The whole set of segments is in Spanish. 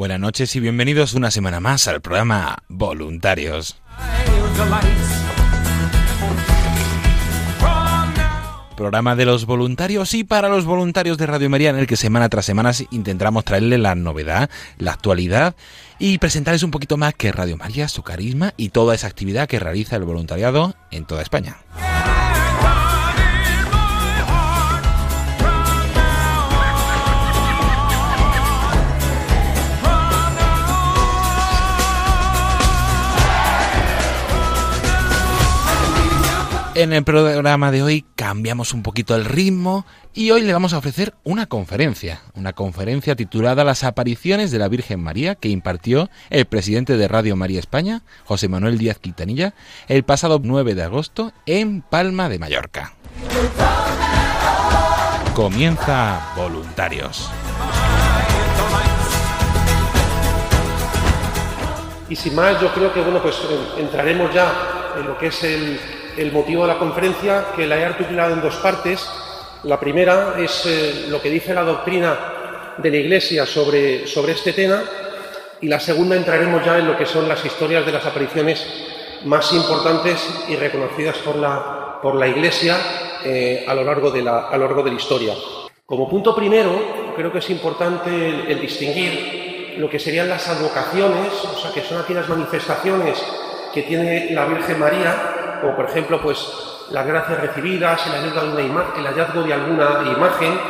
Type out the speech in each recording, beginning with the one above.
Buenas noches y bienvenidos una semana más al programa Voluntarios. Programa de los voluntarios y para los voluntarios de Radio María en el que semana tras semana intentamos traerles la novedad, la actualidad y presentarles un poquito más que Radio María, su carisma y toda esa actividad que realiza el voluntariado en toda España. En el programa de hoy cambiamos un poquito el ritmo y hoy le vamos a ofrecer una conferencia, una conferencia titulada Las apariciones de la Virgen María que impartió el presidente de Radio María España, José Manuel Díaz Quintanilla, el pasado 9 de agosto en Palma de Mallorca. Comienza Voluntarios. Y sin más, yo creo que bueno, pues entraremos ya en lo que es el, el motivo de la conferencia, que la he articulado en dos partes. La primera es eh, lo que dice la doctrina de la Iglesia sobre, sobre este tema y la segunda entraremos ya en lo que son las historias de las apariciones más importantes y reconocidas por la, por la Iglesia eh, a, lo largo de la, a lo largo de la historia. Como punto primero, creo que es importante el, el distinguir lo que serían las advocaciones, o sea, que son aquellas manifestaciones que tiene la Virgen María, como por ejemplo, pues las gracias recibidas, el hallazgo de, una imagen, el hallazgo de alguna imagen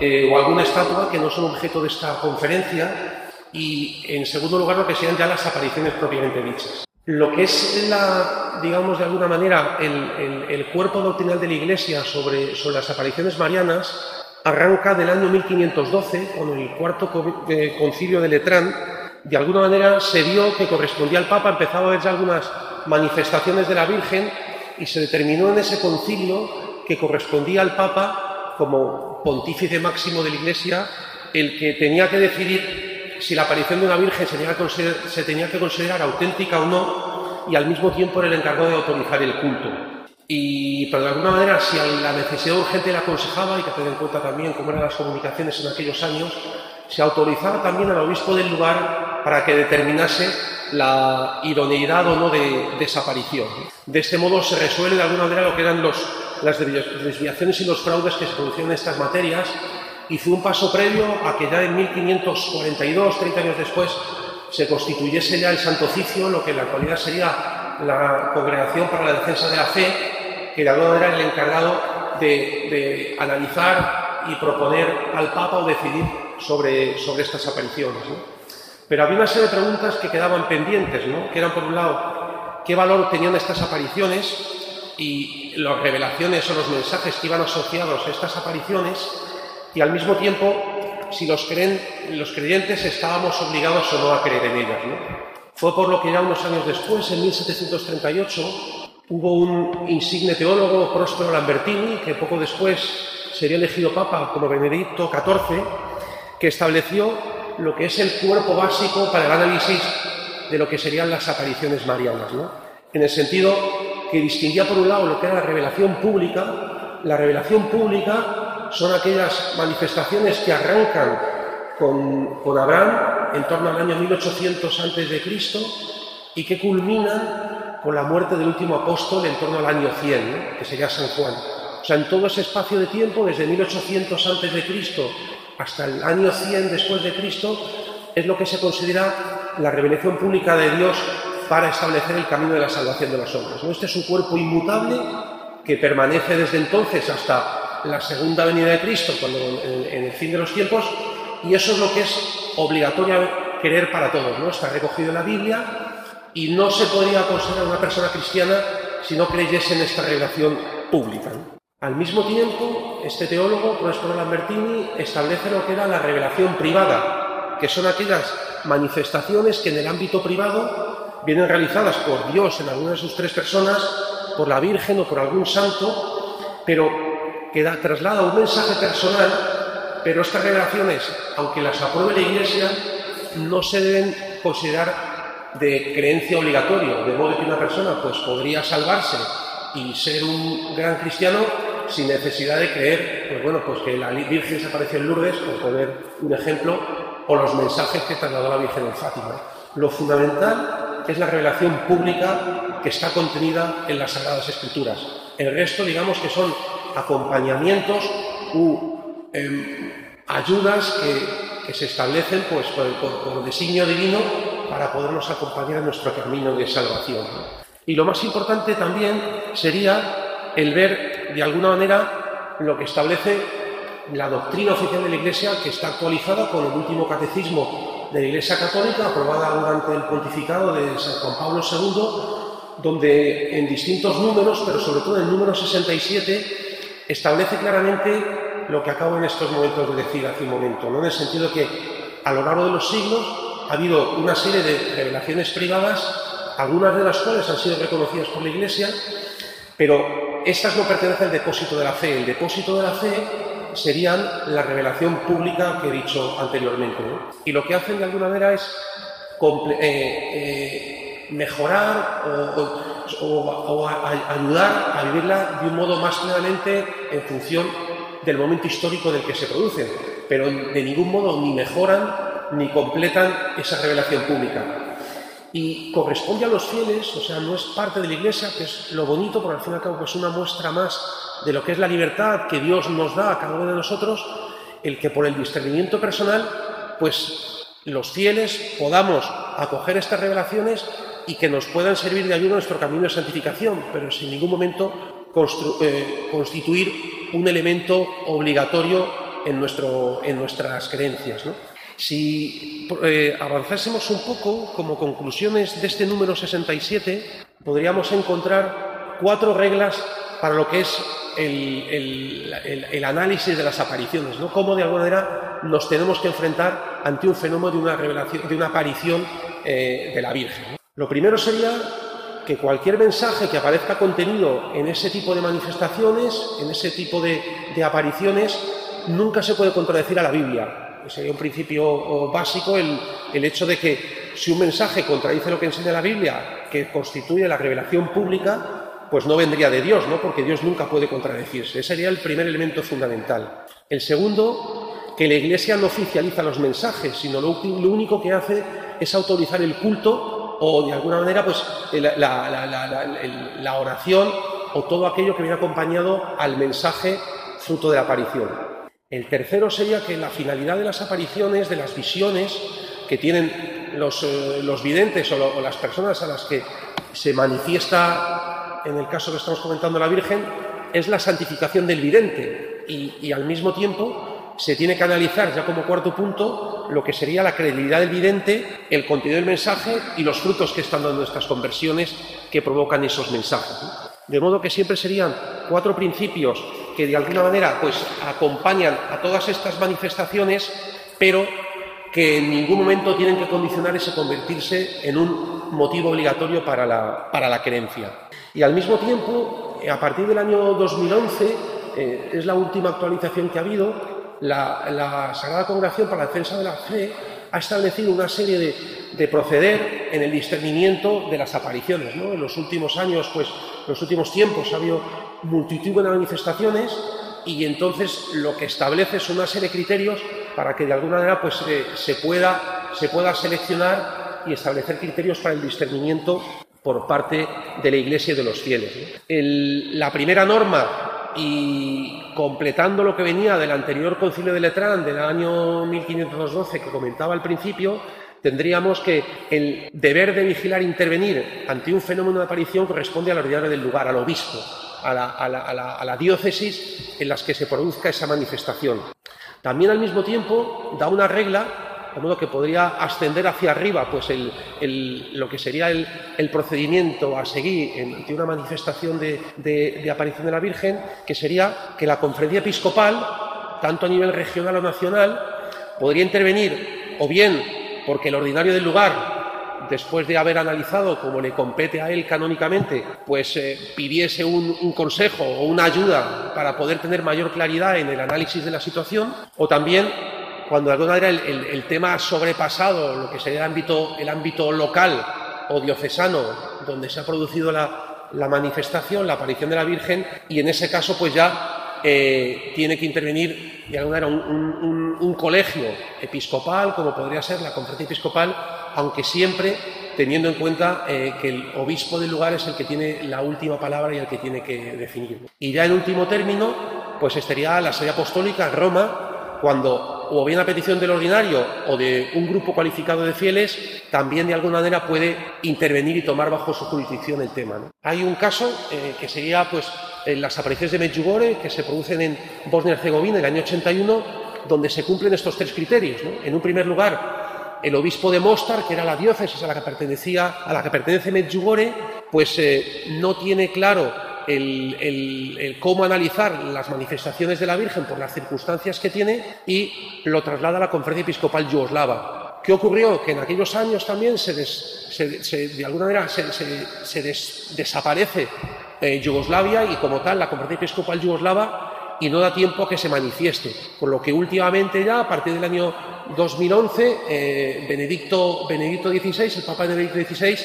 eh, o alguna estatua que no son objeto de esta conferencia, y en segundo lugar lo que sean ya las apariciones propiamente dichas. Lo que es la, digamos de alguna manera, el, el, el cuerpo doctrinal de la Iglesia sobre, sobre las apariciones marianas arranca del año 1512 con el cuarto eh, concilio de Letrán. De alguna manera se vio que correspondía al Papa, empezaba a ver ya algunas manifestaciones de la Virgen y se determinó en ese concilio que correspondía al Papa como pontífice máximo de la Iglesia el que tenía que decidir si la aparición de una Virgen se tenía que, considerar auténtica o no y al mismo tiempo el encargado de autorizar el culto. Y, pero de alguna manera, si la necesidad urgente la aconsejaba, hay que tener en cuenta también cómo eran las comunicaciones en aquellos años, se autorizaba también al obispo del lugar para que determinase la idoneidad o no de, de esa aparición. De este modo se resuelve de alguna manera lo que eran los, las desviaciones y los fraudes que se producían en estas materias y fue un paso previo a que ya en 1542, 30 años después, se constituyese ya el Santo Oficio, lo que en la actualidad sería la Congregación para la Defensa de la Fe, que de alguna manera era el encargado de, analizar y proponer al Papa o decidir sobre, sobre estas apariciones. Pero había una serie de preguntas que quedaban pendientes, ¿no? que eran, por un lado, qué valor tenían estas apariciones y las revelaciones o los mensajes que iban asociados a estas apariciones, y al mismo tiempo, si los, creen, los creyentes estábamos obligados o no a creer en ellas. ¿no? Fue por lo que ya unos años después, en 1738, hubo un insigne teólogo, Próspero Lambertini, que poco después sería elegido papa como Benedicto XIV, que estableció lo que es el cuerpo básico para el análisis de lo que serían las apariciones marianas, ¿no? en el sentido que distinguía por un lado lo que era la revelación pública. La revelación pública son aquellas manifestaciones que arrancan con, con Abraham en torno al año 1800 antes de Cristo y que culminan con la muerte del último apóstol en torno al año 100, ¿no? que sería San Juan. O sea, en todo ese espacio de tiempo, desde 1800 antes de Cristo hasta el año 100 después de Cristo, es lo que se considera la revelación pública de Dios para establecer el camino de la salvación de los hombres. ¿no? Este es un cuerpo inmutable que permanece desde entonces hasta la segunda venida de Cristo, cuando en, el fin de los tiempos, y eso es lo que es obligatorio querer para todos. ¿no? Está recogido en la Biblia y no se podría considerar una persona cristiana si no creyese en esta revelación pública. Al mismo tiempo, este teólogo, Próspero Lambertini, establece lo que era la revelación privada, que son aquellas manifestaciones que en el ámbito privado vienen realizadas por Dios en alguna de sus tres personas, por la Virgen o por algún santo, pero que da, traslada un mensaje personal, pero estas revelaciones, aunque las apruebe la Iglesia, no se deben considerar de creencia obligatoria, de modo que una persona pues, podría salvarse y ser un gran cristiano sin necesidad de creer, pues bueno, pues que la Virgen se apareció en Lourdes, por poner un ejemplo, o los mensajes que trasladó la Virgen en Fátima. Lo fundamental es la revelación pública que está contenida en las Sagradas Escrituras. El resto, digamos que son acompañamientos u em, ayudas que, se establecen pues, por, designio divino para podernos acompañar en nuestro camino de salvación. Y lo más importante también sería el ver de alguna manera lo que establece la doctrina oficial de la Iglesia, que está actualizada con el último catecismo de la Iglesia Católica, aprobada durante el pontificado de San Juan Pablo II, donde en distintos números, pero sobre todo en el número 67, establece claramente lo que acabo en estos momentos de decir hace un momento, ¿no? en el sentido que a lo largo de los siglos ha habido una serie de revelaciones privadas algunas de las cuales han sido reconocidas por la Iglesia, pero estas no pertenecen al depósito de la fe. El depósito de la fe serían la revelación pública que he dicho anteriormente. Y lo que hacen de alguna manera es eh, eh, mejorar o, ayudar a vivirla de un modo más plenamente en función del momento histórico del que se producen, pero de ningún modo ni mejoran ni completan esa revelación pública y corresponde a los fieles, o sea, no es parte de la Iglesia, que es lo bonito, por al fin y al cabo es una muestra más de lo que es la libertad que Dios nos da a cada uno de nosotros, el que por el discernimiento personal, pues los fieles podamos acoger estas revelaciones y que nos puedan servir de ayuda en nuestro camino de santificación, pero sin ningún momento eh, constituir un elemento obligatorio en, nuestro, en nuestras creencias. ¿no? Si eh, avanzásemos un poco, como conclusiones de este número 67, podríamos encontrar cuatro reglas para lo que es el, análisis de las apariciones, ¿no? Cómo de alguna manera nos tenemos que enfrentar ante un fenómeno de una revelación, de una aparición eh, de la Virgen. Lo primero sería que cualquier mensaje que aparezca contenido en ese tipo de manifestaciones, en ese tipo de, de apariciones, nunca se puede contradecir a la Biblia sería un principio básico el, hecho de que si un mensaje contradice lo que enseña la Biblia, que constituye la revelación pública, pues no vendría de Dios, ¿no? Porque Dios nunca puede contradecirse. Ese sería el primer elemento fundamental. El segundo, que la Iglesia no oficializa los mensajes, sino lo, único que hace es autorizar el culto o, de alguna manera, pues la oración o todo aquello que viene acompañado al mensaje fruto de la aparición. El tercero sería que la finalidad de las apariciones, de las visiones que tienen los, eh, videntes o, las personas a las que se manifiesta, en el caso que estamos comentando la Virgen, es la santificación del vidente y, al mismo tiempo se tiene que analizar ya como cuarto punto lo que sería la credibilidad del vidente, el contenido del mensaje y los frutos que están dando estas conversiones que provocan esos mensajes. De modo que siempre serían cuatro principios que de alguna manera pues acompañan a todas estas manifestaciones, pero que en ningún momento tienen que condicionar ese convertirse en un motivo obligatorio para la, para la creencia. Y al mismo tiempo, a partir del año 2011, eh, es la última actualización que ha habido, la, Sagrada Congregación para la Defensa de la Fe ha establecido una serie de, proceder en el discernimiento de las apariciones. ¿no? En los últimos años, pues, en los últimos tiempos ha habido multitud de manifestaciones y entonces lo que establece es una serie de criterios para que de alguna manera pues, eh, se, pueda, se pueda seleccionar y establecer criterios para el discernimiento por parte de la Iglesia y de los fieles. la primera norma, y completando lo que venía del anterior concilio de Letrán del año 1512 que comentaba al principio, tendríamos que el deber de vigilar e intervenir ante un fenómeno de aparición corresponde al ordinario del lugar, al obispo a la, diócesis en las que se produzca esa manifestación. También al mismo tiempo da una regla, de modo que podría ascender hacia arriba pues lo que sería el, procedimiento a seguir ante una manifestación de, de, aparición de la Virgen, que sería que la conferencia episcopal, tanto a nivel regional o nacional, podría intervenir o bien porque el ordinario del lugar después de haber analizado como le compete a él canónicamente, pues eh, pidiese un, consejo o una ayuda para poder tener mayor claridad en el análisis de la situación, o también cuando de alguna manera el, tema ha sobrepasado lo que sería el ámbito, el ámbito local o diocesano donde se ha producido la, la manifestación, la aparición de la Virgen, y en ese caso pues ya eh, tiene que intervenir de alguna manera un, colegio episcopal, como podría ser la conferencia episcopal, aunque siempre teniendo en cuenta eh, que el obispo del lugar es el que tiene la última palabra y el que tiene que definir. Y ya en último término, pues estaría la sede apostólica en Roma, cuando o bien a petición del ordinario o de un grupo cualificado de fieles, también de alguna manera puede intervenir y tomar bajo su jurisdicción el tema. Hay un caso eh, que sería pues las apariciones de Medjugorje que se producen en Bosnia y Herzegovina en el año 81, donde se cumplen estos tres criterios. En un primer lugar, el obispo de Mostar, que era la diócesis a la que pertenecía, a la que pertenece Medjugorje, pues eh, no tiene claro el, cómo analizar las manifestaciones de la Virgen por las circunstancias que tiene y lo traslada a la conferencia episcopal yugoslava. ¿Qué ocurrió? Que en aquellos años también se, de alguna manera se, desaparece eh, Yugoslavia y como tal la conferencia episcopal yugoslava y no da tiempo a que se manifieste. Por lo que últimamente ya, a partir del año 2011, eh, Benedicto, Benedicto XVI, el Papa Benedicto XVI,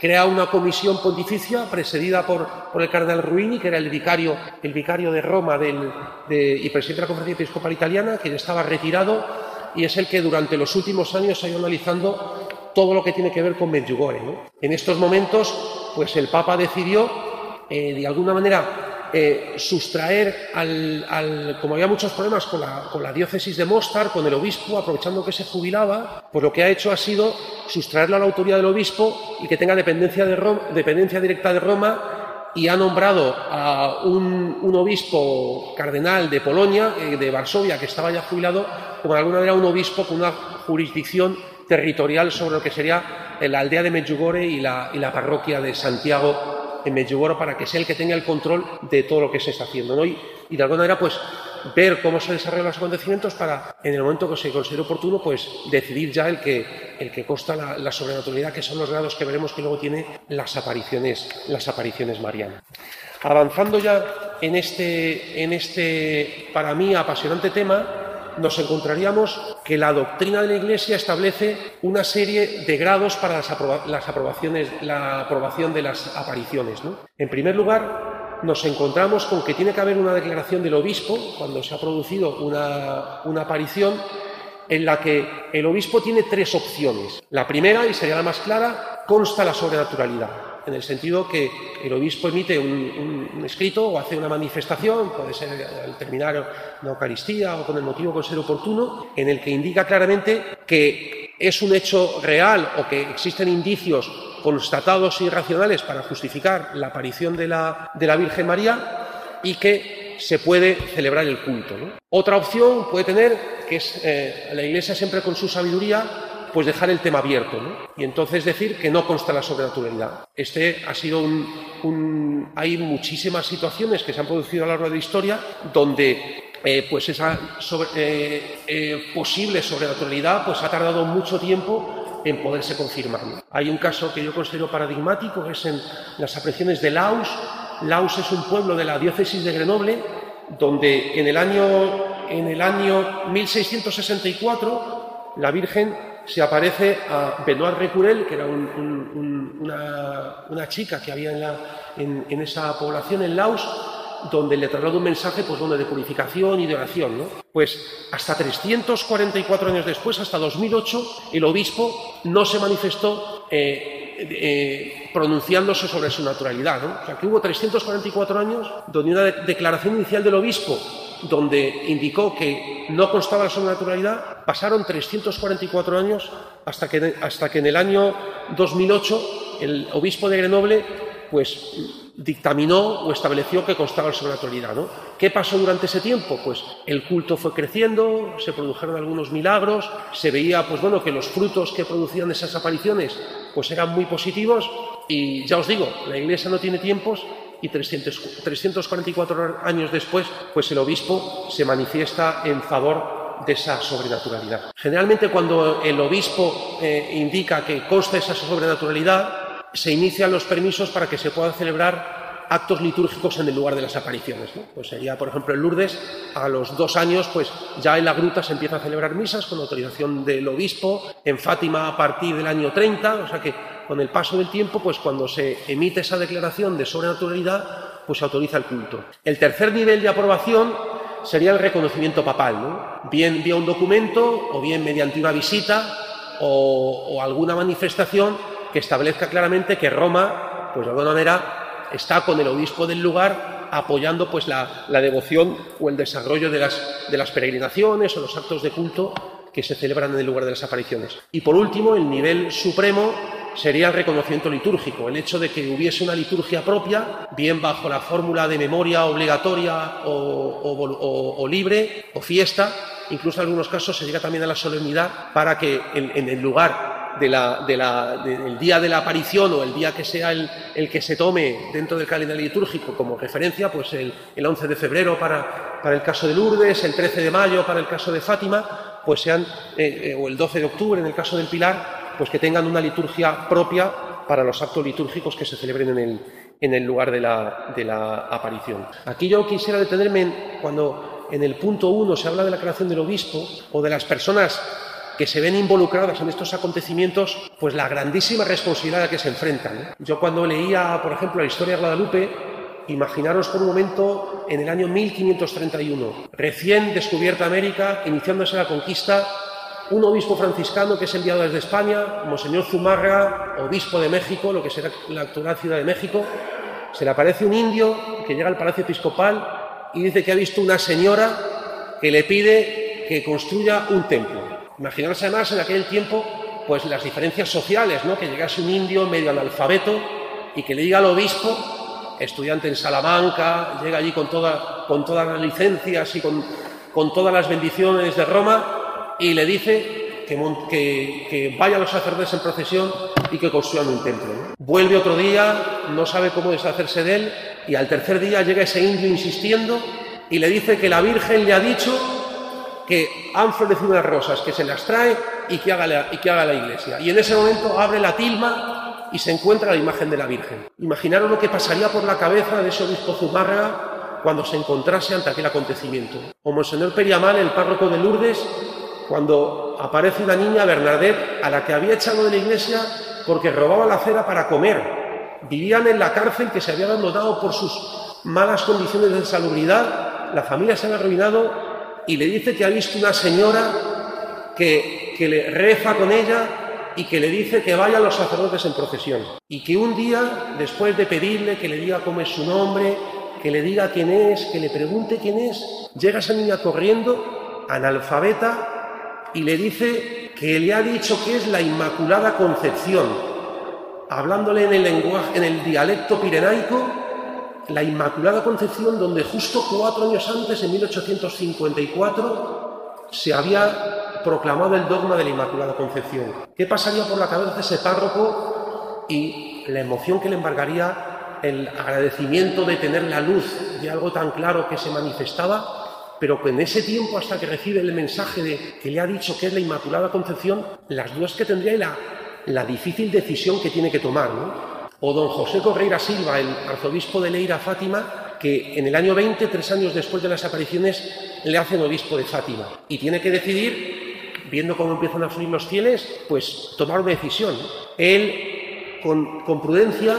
crea una comisión pontificia presidida por, por, el cardenal Ruini, que era el vicario, el vicario de Roma del, y presidente de la Conferencia Episcopal Italiana, que estaba retirado y es el que durante los últimos años ha ido analizando todo lo que tiene que ver con Medjugorje. En estos momentos, pues el Papa decidió eh, de alguna manera eh, sustraer al, como había muchos problemas con la, con la, diócesis de Mostar, con el obispo, aprovechando que se jubilaba, pues lo que ha hecho ha sido sustraerlo a la autoridad del obispo y que tenga dependencia, de dependencia directa de Roma y ha nombrado a un, un obispo cardenal de Polonia, eh, de Varsovia, que estaba ya jubilado, como de alguna manera un obispo con una jurisdicción territorial sobre lo que sería la aldea de Medjugorje y la, y la parroquia de Santiago en Medjugorje para que sea el que tenga el control de todo lo que se está haciendo. ¿no? Y, de alguna manera, pues ver cómo se desarrollan los acontecimientos para, en el momento que se considere oportuno, pues decidir ya el que, el que consta la, sobrenaturalidad, que son los grados que veremos que luego tiene las apariciones, las apariciones marianas. Avanzando ya en este, en este, para mí, apasionante tema, nos encontraríamos que la doctrina de la Iglesia establece una serie de grados para las, aprobaciones, la aprobación de las apariciones. En primer lugar, nos encontramos con que tiene que haber una declaración del obispo cuando se ha producido una, una aparición en la que el obispo tiene tres opciones. La primera, y sería la más clara, consta la sobrenaturalidad en el sentido que el obispo emite un, escrito o hace una manifestación, puede ser al terminar una Eucaristía o con el motivo con ser oportuno, en el que indica claramente que es un hecho real o que existen indicios constatados y racionales para justificar la aparición de la, de la Virgen María y que se puede celebrar el culto. Otra opción puede tener, que es eh, la Iglesia siempre con su sabiduría, pues dejar el tema abierto y entonces decir que no consta la sobrenaturalidad. Este ha sido un, hay muchísimas situaciones que se han producido a lo largo de la historia donde eh, pues esa eh, eh, posible sobrenaturalidad pues ha tardado mucho tiempo en poderse confirmar. Hay un caso que yo considero paradigmático, que es en las apreciaciones de Laos. Laos es un pueblo de la diócesis de Grenoble, donde en el año, en el año 1664 la Virgen se aparece a Benoit Recurel, que era una, chica que había en, esa población, en Laos, donde le traslada un mensaje pues, donde de purificación y de oración. ¿no? Pues hasta 344 años después, hasta 2008, el obispo no se manifestó eh, eh, pronunciándose sobre su naturalidad. ¿no? O sea, que hubo 344 años donde una declaración inicial del obispo donde indicó que no constaba la sobrenaturalidad, pasaron 344 años hasta que, hasta que en el año 2008 el obispo de Grenoble pues, dictaminó o estableció que constaba la sobrenaturalidad. ¿no? ¿Qué pasó durante ese tiempo? Pues el culto fue creciendo, se produjeron algunos milagros, se veía pues, bueno, que los frutos que producían esas apariciones pues, eran muy positivos y ya os digo, la Iglesia no tiene tiempos y 344 años después, pues el obispo se manifiesta en favor de esa sobrenaturalidad. Generalmente cuando el obispo eh, indica que consta esa sobrenaturalidad, se inician los permisos para que se puedan celebrar actos litúrgicos en el lugar de las apariciones. Pues sería, por ejemplo, en Lourdes, a los dos años, pues ya en la gruta se empieza a celebrar misas con autorización del obispo, en Fátima a partir del año 30, o sea que con el paso del tiempo, pues cuando se emite esa declaración de sobrenaturalidad, pues se autoriza el culto. El tercer nivel de aprobación sería el reconocimiento papal, ¿no? bien vía un documento o bien mediante una visita o, alguna manifestación que establezca claramente que Roma, pues de alguna manera, está con el obispo del lugar apoyando pues la, devoción o el desarrollo de las, de las peregrinaciones o los actos de culto que se celebran en el lugar de las apariciones. Y por último, el nivel supremo sería el reconocimiento litúrgico, el hecho de que hubiese una liturgia propia, bien bajo la fórmula de memoria obligatoria o, libre o fiesta, incluso en algunos casos se llega también a la solemnidad para que en, el lugar del día de la aparición o el día que sea el, que se tome dentro del calendario litúrgico como referencia, pues el, 11 de febrero para, el caso de Lourdes, el 13 de mayo para el caso de Fátima, pues sean, eh, eh, o el 12 de octubre en el caso del Pilar, pues que tengan una liturgia propia para los actos litúrgicos que se celebren en el, en el lugar de la, de la, aparición. Aquí yo quisiera detenerme cuando en el punto uno se habla de la creación del obispo o de las personas que se ven involucradas en estos acontecimientos, pues la grandísima responsabilidad a que se enfrentan. Yo cuando leía, por ejemplo, la historia de Guadalupe, imaginaros por un momento en el año 1531, recién descubierta América, iniciándose la conquista, un obispo franciscano que es enviado desde España, Monseñor Zumarra, obispo de México, lo que será la actual Ciudad de México, se le aparece un indio que llega al Palacio Episcopal y dice que ha visto una señora que le pide que construya un templo. Imaginaros además en aquel tiempo pues las diferencias sociales, ¿no? que llegase un indio medio analfabeto y que le diga al obispo, estudiante en Salamanca, llega allí con, toda, con todas las licencias y con, con todas las bendiciones de Roma, y le dice que, vaya a los sacerdotes en procesión y que construyan un templo. Vuelve otro día, no sabe cómo deshacerse de él y al tercer día llega ese indio insistiendo y le dice que la Virgen le ha dicho que han florecido unas rosas, que se las trae y que haga la, y que haga la iglesia. Y en ese momento abre la tilma y se encuentra la imagen de la Virgen. Imaginaros lo que pasaría por la cabeza de ese obispo Zumárraga cuando se encontrase ante aquel acontecimiento. O Monseñor Periamal, el párroco de Lourdes, cuando aparece una niña, Bernadette, a la que había echado de la iglesia porque robaba la cera para comer. Vivían en la cárcel que se había abandonado por sus malas condiciones de salubridad. La familia se había arruinado y le dice que ha visto una señora que, que le reza con ella y que le dice que vaya a los sacerdotes en procesión. Y que un día, después de pedirle que le diga cómo es su nombre, que le diga quién es, que le pregunte quién es, llega esa niña corriendo, analfabeta, y le dice que le ha dicho que es la Inmaculada Concepción, hablándole en el lenguaje, en el dialecto pirenaico, la Inmaculada Concepción, donde justo cuatro años antes, en 1854, se había proclamado el dogma de la Inmaculada Concepción. ¿Qué pasaría por la cabeza de ese párroco y la emoción que le embargaría el agradecimiento de tener la luz de algo tan claro que se manifestaba pero en ese tiempo, hasta que recibe el mensaje de que le ha dicho que es la Inmaculada Concepción, las dudas que tendría y la, difícil decisión que tiene que tomar. O don José Correira Silva, el arzobispo de Leira Fátima, que en el año 20, tres años después de las apariciones, le hacen obispo de Fátima. Y tiene que decidir, viendo cómo empiezan a fluir los fieles, pues tomar una decisión. Él, con, con prudencia,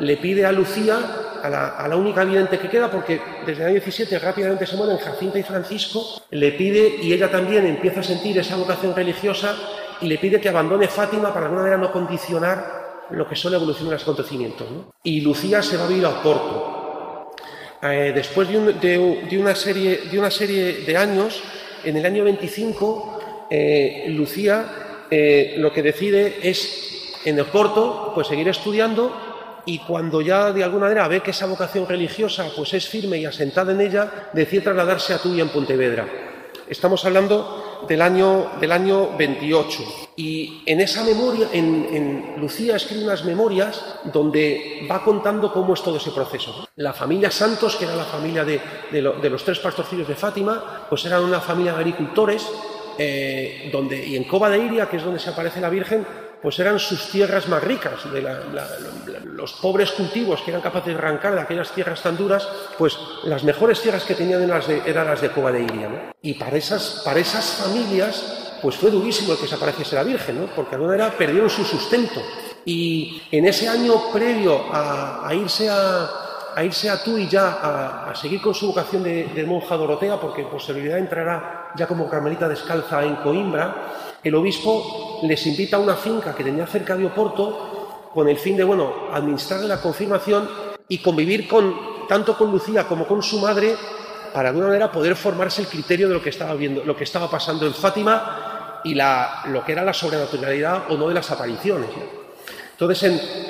le pide a Lucía a la, única vidente que queda, porque desde el año 17 rápidamente se mueren Jacinta y Francisco, le pide, y ella también empieza a sentir esa vocación religiosa, y le pide que abandone Fátima para de alguna manera no condicionar lo que son la evolución de los acontecimientos. Y Lucía se va a vivir a Porto. Eh, después de, una serie, de años, en el año 25, eh, Lucía eh, lo que decide es en el Porto, pues seguir estudiando y cuando ya de alguna manera ve que esa vocación religiosa pues es firme y asentada en ella, decide trasladarse a Tuya en Pontevedra. Estamos hablando del año, del año 28. Y en esa memoria, en, Lucía escribe unas memorias donde va contando cómo es todo ese proceso. La familia Santos, que era la familia de, los tres pastorcillos de Fátima, pues era una familia de agricultores, eh, donde, y en Cova de Iria, que es donde se aparece la Virgen, pues eran sus tierras más ricas, de los pobres cultivos que eran capaces de arrancar de aquellas tierras tan duras, pues las mejores tierras que tenían eran las de, eran de Cova de Iria. Y para esas, para esas familias, pues fue durísimo el que se apareciese la Virgen, ¿no? porque de alguna manera perdieron su sustento. Y en ese año previo a, irse a, a irse a Tui ya a, seguir con su vocación de, monja Dorotea, porque por seguridad entrará ya como carmelita descalza en Coimbra, el obispo les invita a una finca que tenía cerca de Oporto con el fin de, bueno, administrar la confirmación y convivir con, tanto con Lucía como con su madre para de alguna manera poder formarse el criterio de lo que estaba viendo, lo que estaba pasando en Fátima y la, lo que era la sobrenaturalidad o no de las apariciones. Entonces,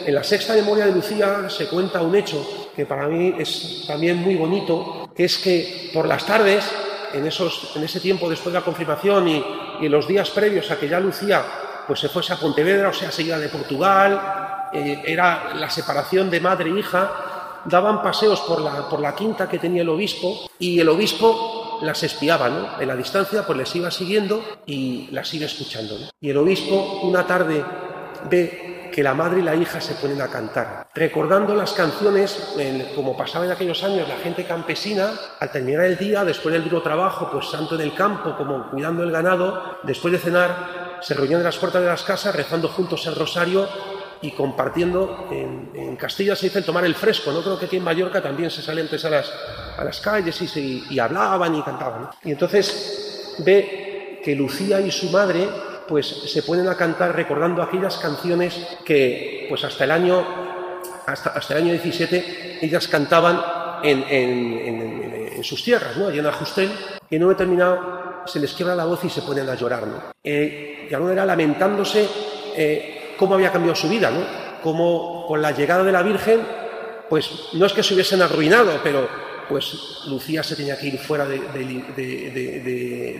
en, la sexta memoria de Lucía se cuenta un hecho que para mí es también muy bonito, que es que por las tardes, en, en ese tiempo después de la confirmación y, y en los días previos a que ya Lucía pues se fuese a Pontevedra, o sea, seguida de Portugal, eh, era la separación de madre e hija, daban paseos por la, por la quinta que tenía el obispo y el obispo las espiaba, ¿no? En la distancia pues les iba siguiendo y las iba escuchando. Y el obispo una tarde ve que la madre y la hija se ponen a cantar, recordando las canciones, como pasaba en aquellos años, la gente campesina, al terminar el día, después del duro trabajo, pues santo en el campo, como cuidando el ganado, después de cenar, se reunían en las puertas de las casas, rezando juntos el rosario y compartiendo. En, Castilla se dice tomar el fresco, no creo que aquí en Mallorca también se salen antes a las, a las calles y, y hablaban y cantaban. Y entonces ve que Lucía y su madre pues se ponen a cantar recordando aquellas canciones que pues hasta el año hasta, hasta el año 17 ellas cantaban en, en, sus tierras, ¿no? allí en Ajustel, y en un determinado se les quiebra la voz y se ponen a llorar. ¿no? Eh, de alguna manera lamentándose eh, cómo había cambiado su vida, ¿no? cómo con la llegada de la Virgen, pues no es que se hubiesen arruinado, pero pues Lucía se tenía que ir fuera de,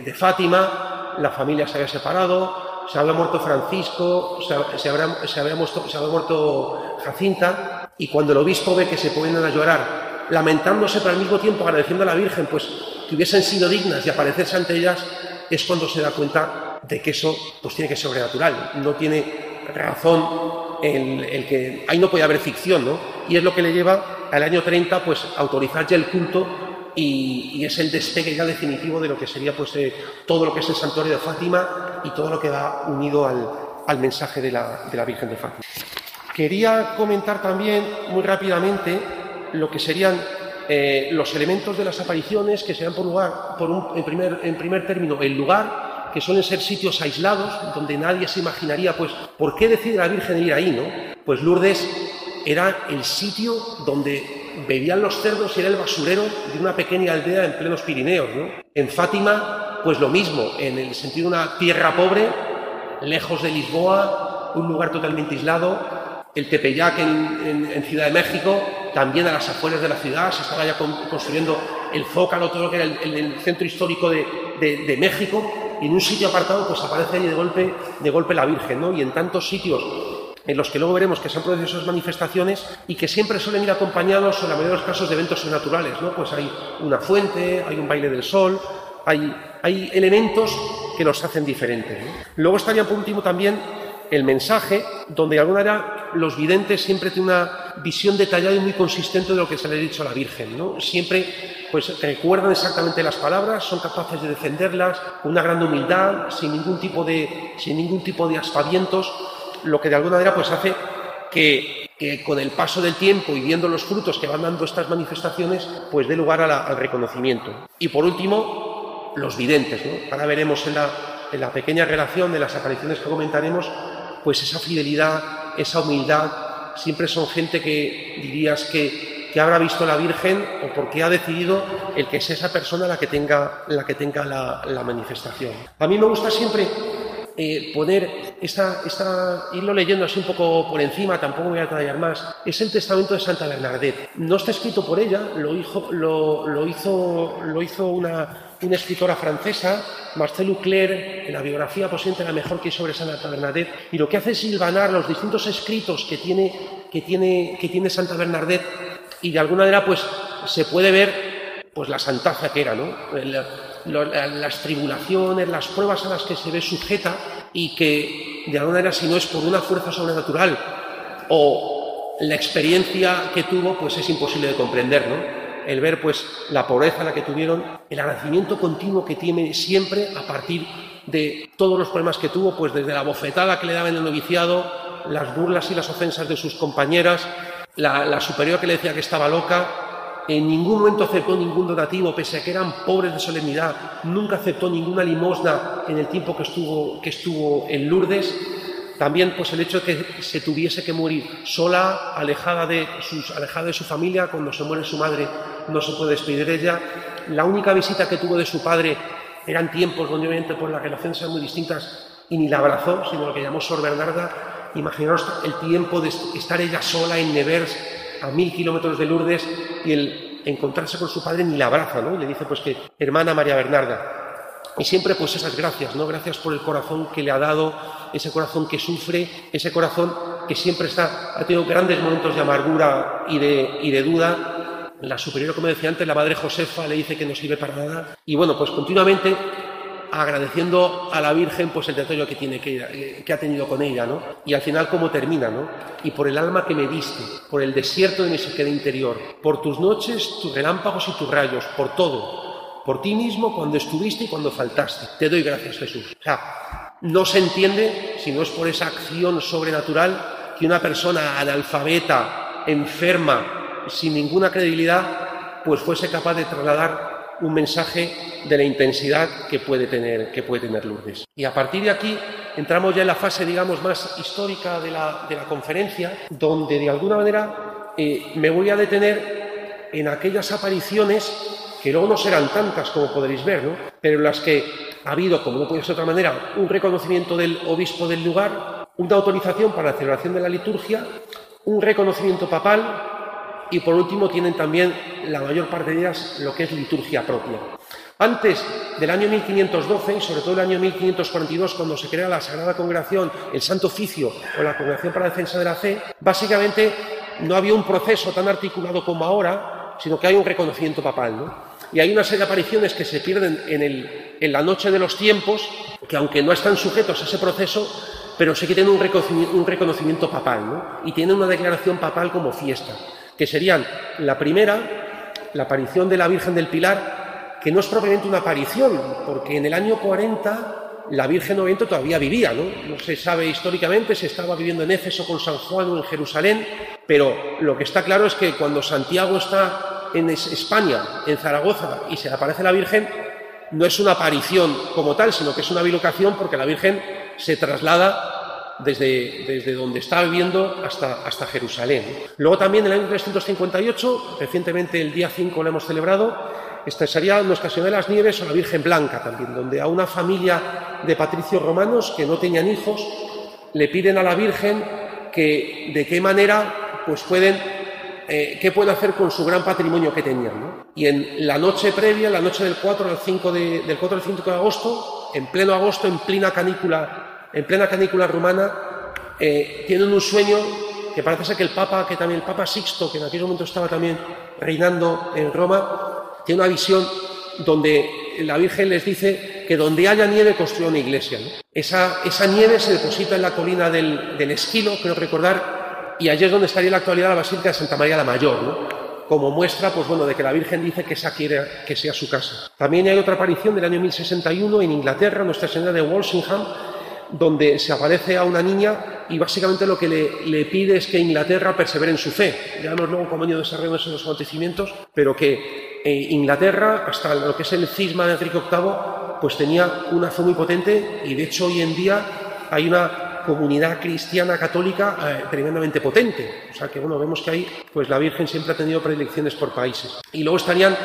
de Fátima, la familia se había separado, se había muerto Francisco, se, había, muerto, Jacinta, y cuando el obispo ve que se ponen a llorar, lamentándose, pero al mismo tiempo agradeciendo a la Virgen, pues que hubiesen sido dignas de aparecerse ante ellas, es cuando se da cuenta de que eso pues tiene que ser sobrenatural, no tiene razón el, el, que ahí no puede haber ficción, ¿no? Y es lo que le lleva al año 30 pues autorizar ya el culto y, es el despegue ya definitivo de lo que sería pues eh, todo lo que es el santuario de Fátima y todo lo que va unido al, mensaje de la, Virgen de Fátima. Quería comentar también muy rápidamente lo que serían eh, los elementos de las apariciones que se dan por lugar, por un, en, primer, en primer término, el lugar, que suelen ser sitios aislados, donde nadie se imaginaría, pues, ¿por qué decide la Virgen ir ahí, no? Pues Lourdes era el sitio donde bebían los cerdos y era el basurero de una pequeña aldea en plenos Pirineos. ¿no? En Fátima, pues lo mismo, en el sentido de una tierra pobre, lejos de Lisboa, un lugar totalmente aislado. El Tepeyac en, Ciudad de México, también a las afueras de la ciudad, se estaba ya construyendo el Zócalo, todo lo que era el, centro histórico de, México, y en un sitio apartado pues aparece ahí de golpe, de golpe la Virgen, ¿no? Y en tantos sitios en los que luego veremos que se han producido esas manifestaciones y que siempre suelen ir acompañados, en la mayoría de los casos, de eventos sobrenaturales, ¿no? Pues hay una fuente, hay un baile del sol, hay, hay elementos que los hacen diferentes. Luego estaría, por último, también el mensaje, donde de alguna manera los videntes siempre tienen una visión detallada y muy consistente de lo que se le ha dicho a la Virgen, ¿no? Siempre pues recuerdan exactamente las palabras, son capaces de defenderlas con una gran humildad, sin ningún tipo de, sin ningún tipo de aspavientos, lo que de alguna manera pues hace que, con el paso del tiempo y viendo los frutos que van dando estas manifestaciones, pues dé lugar al reconocimiento. Y por último, los videntes. ¿no? Ahora veremos en la, en la pequeña relación de las apariciones que comentaremos, pues esa fidelidad, esa humildad, siempre son gente que dirías que, que habrá visto la Virgen o porque ha decidido el que sea esa persona la que tenga la, que tenga la manifestación. A mí me gusta siempre eh, poner esta, esta, irlo leyendo así un poco por encima, tampoco voy a detallar más, es el testamento de Santa Bernadette. No está escrito por ella, lo hizo, lo, hizo, lo hizo una, una escritora francesa, Marcel Claire, en la biografía posiblemente la mejor que hay sobre Santa Bernadette, y lo que hace es silvanar los distintos escritos que tiene, que tiene, que tiene Santa Bernadette, y de alguna manera pues se puede ver pues la santaza que era, ¿no? Las tribulaciones, las pruebas a las que se ve sujeta y que de alguna manera si no es por una fuerza sobrenatural o la experiencia que tuvo, pues es imposible de comprender, ¿no? El ver pues la pobreza la que tuvieron, el agradecimiento continuo que tiene siempre a partir de todos los problemas que tuvo, pues desde la bofetada que le daba en el noviciado, las burlas y las ofensas de sus compañeras, la, la superior que le decía que estaba loca, en ningún momento aceptó ningún donativo, pese a que eran pobres de solemnidad, nunca aceptó ninguna limosna en el tiempo que estuvo, en Lourdes. También pues, el hecho de que se tuviese que morir sola, alejada de, sus, alejada de su familia, cuando se muere su madre no se puede despedir de ella. La única visita que tuvo de su padre eran tiempos donde obviamente por las relaciones eran muy distintas y ni la abrazó, sino lo que llamó Sor Bernarda. Imaginaos el tiempo de estar ella sola en Nevers, a mil kilómetros de Lourdes y el encontrarse con su padre ni la abraza, ¿no? Le dice pues que hermana María Bernarda. Y siempre pues esas gracias, ¿no? Gracias por el corazón que le ha dado, ese corazón que sufre, ese corazón que siempre está, ha tenido grandes momentos de amargura y de, y de duda. La superior, como decía antes, la madre Josefa le dice que no sirve para nada. Y bueno, pues continuamente agradeciendo a la Virgen pues el trato que tiene que, que ha tenido con ella, ¿no? Y al final cómo termina, ¿no? Y por el alma que me diste, por el desierto de mi sequedad interior, por tus noches, tus relámpagos y tus rayos, por todo, por ti mismo cuando estuviste y cuando faltaste. Te doy gracias, Jesús. O sea, no se entiende si no es por esa acción sobrenatural que una persona analfabeta, enferma, sin ninguna credibilidad, pues fuese capaz de trasladar un mensaje de la intensidad que puede tener, que puede tener Lourdes. Y a partir de aquí entramos ya en la fase, digamos, más histórica de la, de la conferencia, donde de alguna manera eh, me voy a detener en aquellas apariciones que luego no serán tantas como podréis ver, ¿no? pero en las que ha habido, como no puede ser de otra manera, un reconocimiento del obispo del lugar, una autorización para la celebración de la liturgia, un reconocimiento papal y por último tienen también la mayor parte de ellas lo que es liturgia propia. Antes del año 1512 y sobre todo el año 1542, cuando se crea la Sagrada Congregación, el Santo Oficio o la Congregación para la Defensa de la Fe, básicamente no había un proceso tan articulado como ahora, sino que hay un reconocimiento papal. Y hay una serie de apariciones que se pierden en, la noche de los tiempos, que aunque no están sujetos a ese proceso, pero sí que tienen un reconocimiento, un reconocimiento papal, ¿no? y tienen una declaración papal como fiesta que serían la primera, la aparición de la Virgen del Pilar, que no es propiamente una aparición, porque en el año 40 la Virgen Oriente todavía vivía, ¿no? No se sabe históricamente si estaba viviendo en Éfeso con San Juan o en Jerusalén, pero lo que está claro es que cuando Santiago está en España, en Zaragoza, y se le aparece la Virgen, no es una aparición como tal, sino que es una bilocación porque la Virgen se traslada desde, desde donde estaba viviendo hasta, hasta Jerusalén. Luego también en el año 358, recientemente el día 5 lo hemos celebrado, esta sería Nuestra Señora de las Nieves o la Virgen Blanca también, donde a una familia de patricios romanos que no tenían hijos le piden a la Virgen que de qué manera pues pueden eh, qué pueden hacer con su gran patrimonio que tenían. Y en la noche previa, la noche del 4 al 5 de, del 4 al 5 de agosto, en pleno agosto, en plena canícula en plena canícula romana, eh, tienen un sueño que parece ser que el Papa, que también el Papa Sixto, que en aquel momento estaba también reinando en Roma, tiene una visión donde la Virgen les dice que donde haya nieve construya una iglesia. Esa, nieve se deposita en la colina del, Esquilo, creo recordar, y allí es donde estaría la actualidad la Basílica de Santa María la Mayor, ¿no? como muestra pues bueno, de que la Virgen dice que esa quiere que sea su casa. También hay otra aparición del año 1061 en Inglaterra, Nuestra Señora de Walsingham, donde se aparece a una niña y básicamente lo que le, pide es que Inglaterra persevere en su fe. No luego cómo han ido desarrollándose los acontecimientos, pero que eh, Inglaterra, hasta lo que es el cisma de Enrique VIII, pues tenía una fe muy potente y de hecho hoy en día hay una comunidad cristiana católica eh, tremendamente potente. O sea que bueno, vemos que ahí pues la Virgen siempre ha tenido predilecciones por países. Y luego estarían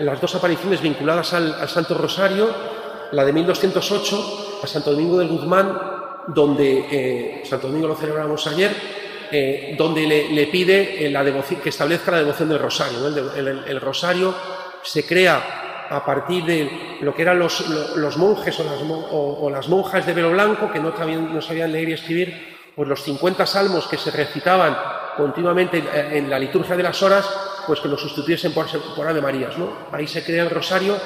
las dos apariciones vinculadas al, al Santo Rosario, la de 1208 a Santo Domingo del Guzmán, donde eh, Santo Domingo lo celebramos ayer, eh, donde le, pide eh, que establezca la devoción del rosario. El, rosario se crea a partir de lo que eran los, monjes o las, monjas de velo blanco, que no, no sabían leer y escribir, pues los 50 salmos que se recitaban continuamente en la liturgia de las horas, pues que los sustituyesen por, por Ave Marías. ¿no? Ahí se crea el rosario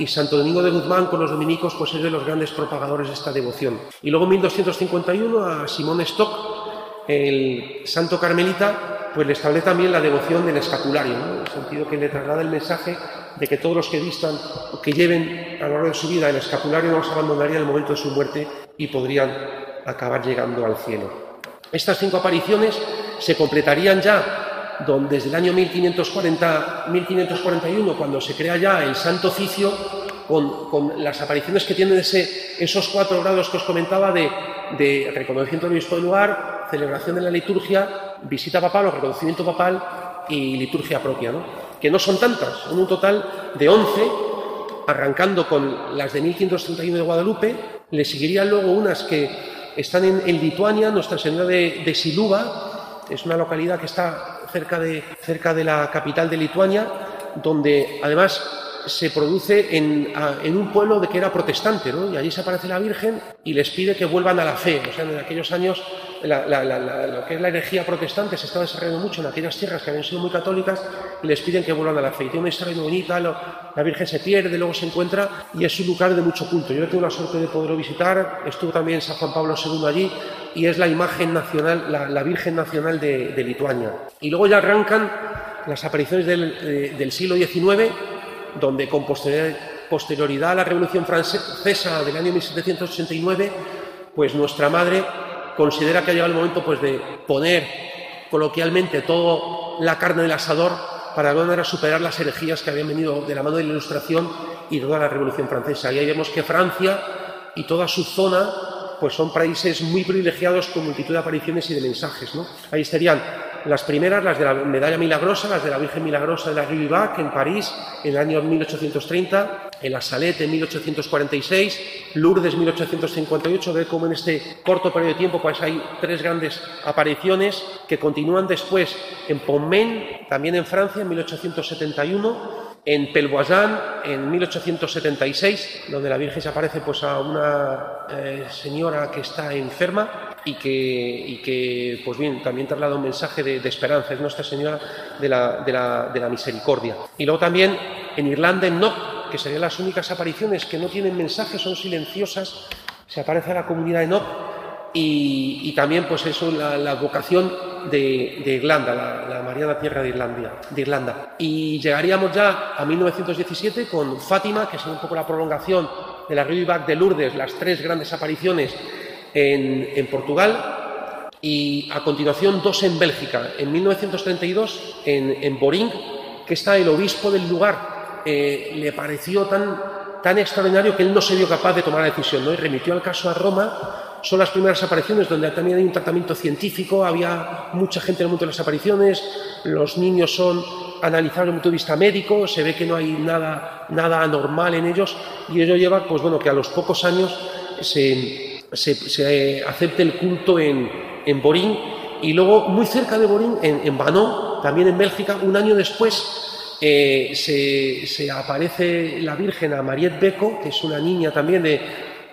y Santo Domingo de Guzmán con los dominicos pues es de los grandes propagadores de esta devoción. Y luego en 1251 a Simón Stock, el santo carmelita, pues le establece también la devoción del escapulario, en el sentido que le traslada el mensaje de que todos los que vistan o que lleven a lo largo de su vida el escapulario no los abandonaría en el momento de su muerte y podrían acabar llegando al cielo. Estas cinco apariciones se completarían ya desde el año 1540, 1541, cuando se crea ya el Santo Oficio, con, las apariciones que tienen ese, esos cuatro grados que os comentaba de, reconocimiento del obispo del lugar, celebración de la liturgia, visita papal o reconocimiento papal y liturgia propia, ¿no? que no son tantas, son un total de 11, arrancando con las de 1531 de Guadalupe, le seguirían luego unas que están en, Lituania, Nuestra Señora de, de Siluva, es una localidad que está cerca de, cerca de la capital de Lituania, donde además se produce en, un pueblo de que era protestante, ¿no? Y allí se aparece la Virgen y les pide que vuelvan a la fe. O sea, en aquellos años lo que es la herejía protestante se estaba desarrollando mucho en aquellas tierras que habían sido muy católicas y les piden que vuelvan a la fe. Y tiene una historia muy bonita, la Virgen se pierde, luego se encuentra y es un lugar de mucho culto. Yo tengo la suerte de poderlo visitar, estuvo también San Juan Pablo II allí y es la imagen nacional, la, Virgen Nacional de, Lituania. Y luego ya arrancan las apariciones del, siglo XIX, donde con posterioridad a la Revolución Francesa del año 1789, pues nuestra madre considera que ha llegado el momento pues, de poner coloquialmente toda la carne del asador para de superar las herejías que habían venido de la mano de la Ilustración y toda la Revolución Francesa. Y ahí vemos que Francia y toda su zona pues son países muy privilegiados con multitud de apariciones y de mensajes. ¿no? Ahí estarían las primeras, las de la medalla milagrosa, las de la Virgen Milagrosa de la Rue en París en el año 1830, en la Salette en 1846, Lourdes 1858, ve como en este corto periodo de tiempo pues hay tres grandes apariciones que continúan después en Pontmain, también en Francia en 1871, en Pelvoisin, en 1876, donde la Virgen se aparece pues, a una eh, señora que está enferma y que, que, pues bien, también traslada un mensaje de, esperanza, es Nuestra Señora de la, de, la, de la, Misericordia. Y luego también en Irlanda, en Knock, que serían las únicas apariciones que no tienen mensaje, son silenciosas, se aparece a la comunidad de Knock y, también pues eso, la, la vocación de, Irlanda, la, Mariana Tierra de, Irlandia, de Irlanda. Y llegaríamos ya a 1917 con Fátima, que es un poco la prolongación de la Back de Lourdes, las tres grandes apariciones en, Portugal, y a continuación dos en Bélgica. En 1932, en, en Boring, que está el obispo del lugar, eh, le pareció tan, tan extraordinario que él no se vio capaz de tomar la decisión, ¿no? y remitió el caso a Roma son las primeras apariciones donde también hay un tratamiento científico, había mucha gente en el mundo de las apariciones, los niños son analizados desde el punto de vista médico, se ve que no hay nada, nada anormal en ellos y ello lleva pues bueno, que a los pocos años se, se, acepte el culto en, en, Borín y luego muy cerca de Borín, en, en Banon, también en Bélgica, un año después eh, se, se, aparece la Virgen a Mariette Beco, que es una niña también de,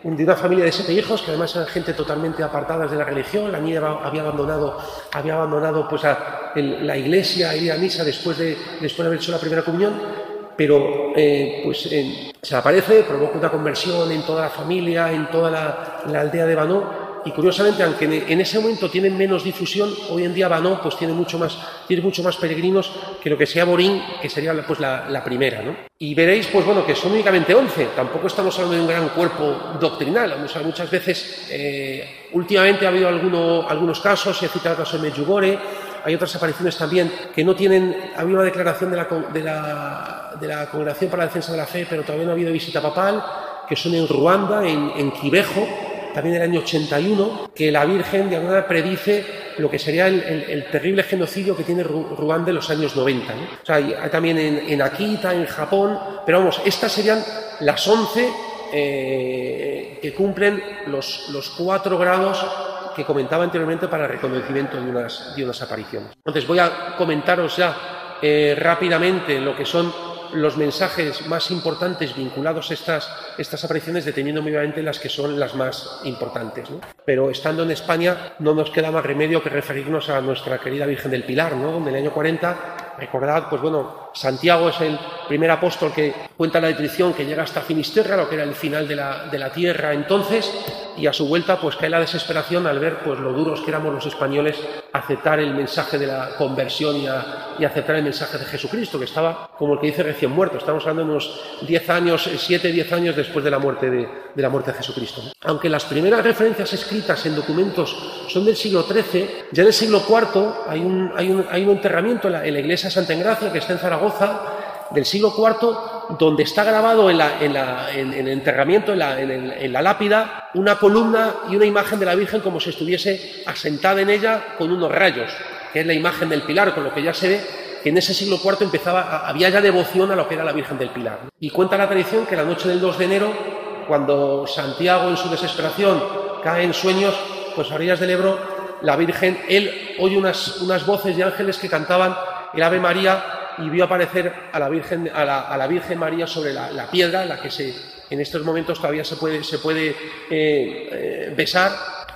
de una familia de siete hijos, que además eran gente totalmente apartadas de la religión. La niña había abandonado, había abandonado pues, la iglesia, ir a misa después de, después de haber hecho la primera comunión, pero eh, pues, se aparece, provoca una conversión en toda la familia, en toda la, aldea de Banó y curiosamente, aunque en ese momento tienen menos difusión, hoy en día Banó pues tiene mucho más, tiene mucho más peregrinos que lo que sea Borín, que sería pues la, primera, ¿no? Y veréis, pues bueno, que son únicamente 11, tampoco estamos hablando de un gran cuerpo doctrinal, muchas veces, eh, últimamente ha habido alguno, algunos casos, se ha citado el caso de Medjugorje, hay otras apariciones también que no tienen, ha habido una declaración de la, de la, Congregación para la Defensa de la Fe, pero todavía no ha habido visita papal, que son en Ruanda, en, en también en el año 81, que la Virgen de alguna predice lo que sería el, terrible genocidio que tiene Ruanda en los años 90. O sea, hay, también en, Akita, en Japón, pero vamos, estas serían las 11 eh, que cumplen los, los cuatro grados que comentaba anteriormente para el reconocimiento de unas, de unas apariciones. Entonces voy a comentaros ya eh, rápidamente lo que son los mensajes más importantes vinculados a estas, estas apariciones, deteniendo muy obviamente las que son las más importantes. Pero estando en España no nos queda más remedio que referirnos a nuestra querida Virgen del Pilar, ¿no? donde en el año 40, recordad, pues bueno, Santiago es el primer apóstol que cuenta la descripción que llega hasta Finisterra, lo que era el final de la, de la tierra entonces, y a su vuelta pues cae la desesperación al ver pues lo duros que éramos los españoles aceptar el mensaje de la conversión y, y aceptar el mensaje de Jesucristo, que estaba como el que dice recién muerto. Estamos hablando de unos 10 años, 7, 10 años después de la muerte de, de la muerte de Jesucristo. Aunque las primeras referencias escritas en documentos son del siglo XIII, ya en el siglo IV hay un, hay un, hay un enterramiento en la, en la iglesia de Santa Engracia, que está en Zaragoza, del siglo IV, donde está grabado en, la, el enterramiento, en la, lápida, una columna y una imagen de la Virgen como si estuviese asentada en ella con unos rayos, que es la imagen del pilar, con lo que ya se ve que en ese siglo IV empezaba, había ya devoción a lo que era la Virgen del Pilar. Y cuenta la tradición que la noche del 2 de enero, cuando Santiago en su desesperación cae en sueños, pues a orillas del Ebro, la Virgen, él oye unas, unas voces de ángeles que cantaban el Ave María y vio aparecer a la Virgen, a la, a la Virgen María sobre la, la, piedra la que se, en estos momentos todavía se puede, se puede eh, eh, besar,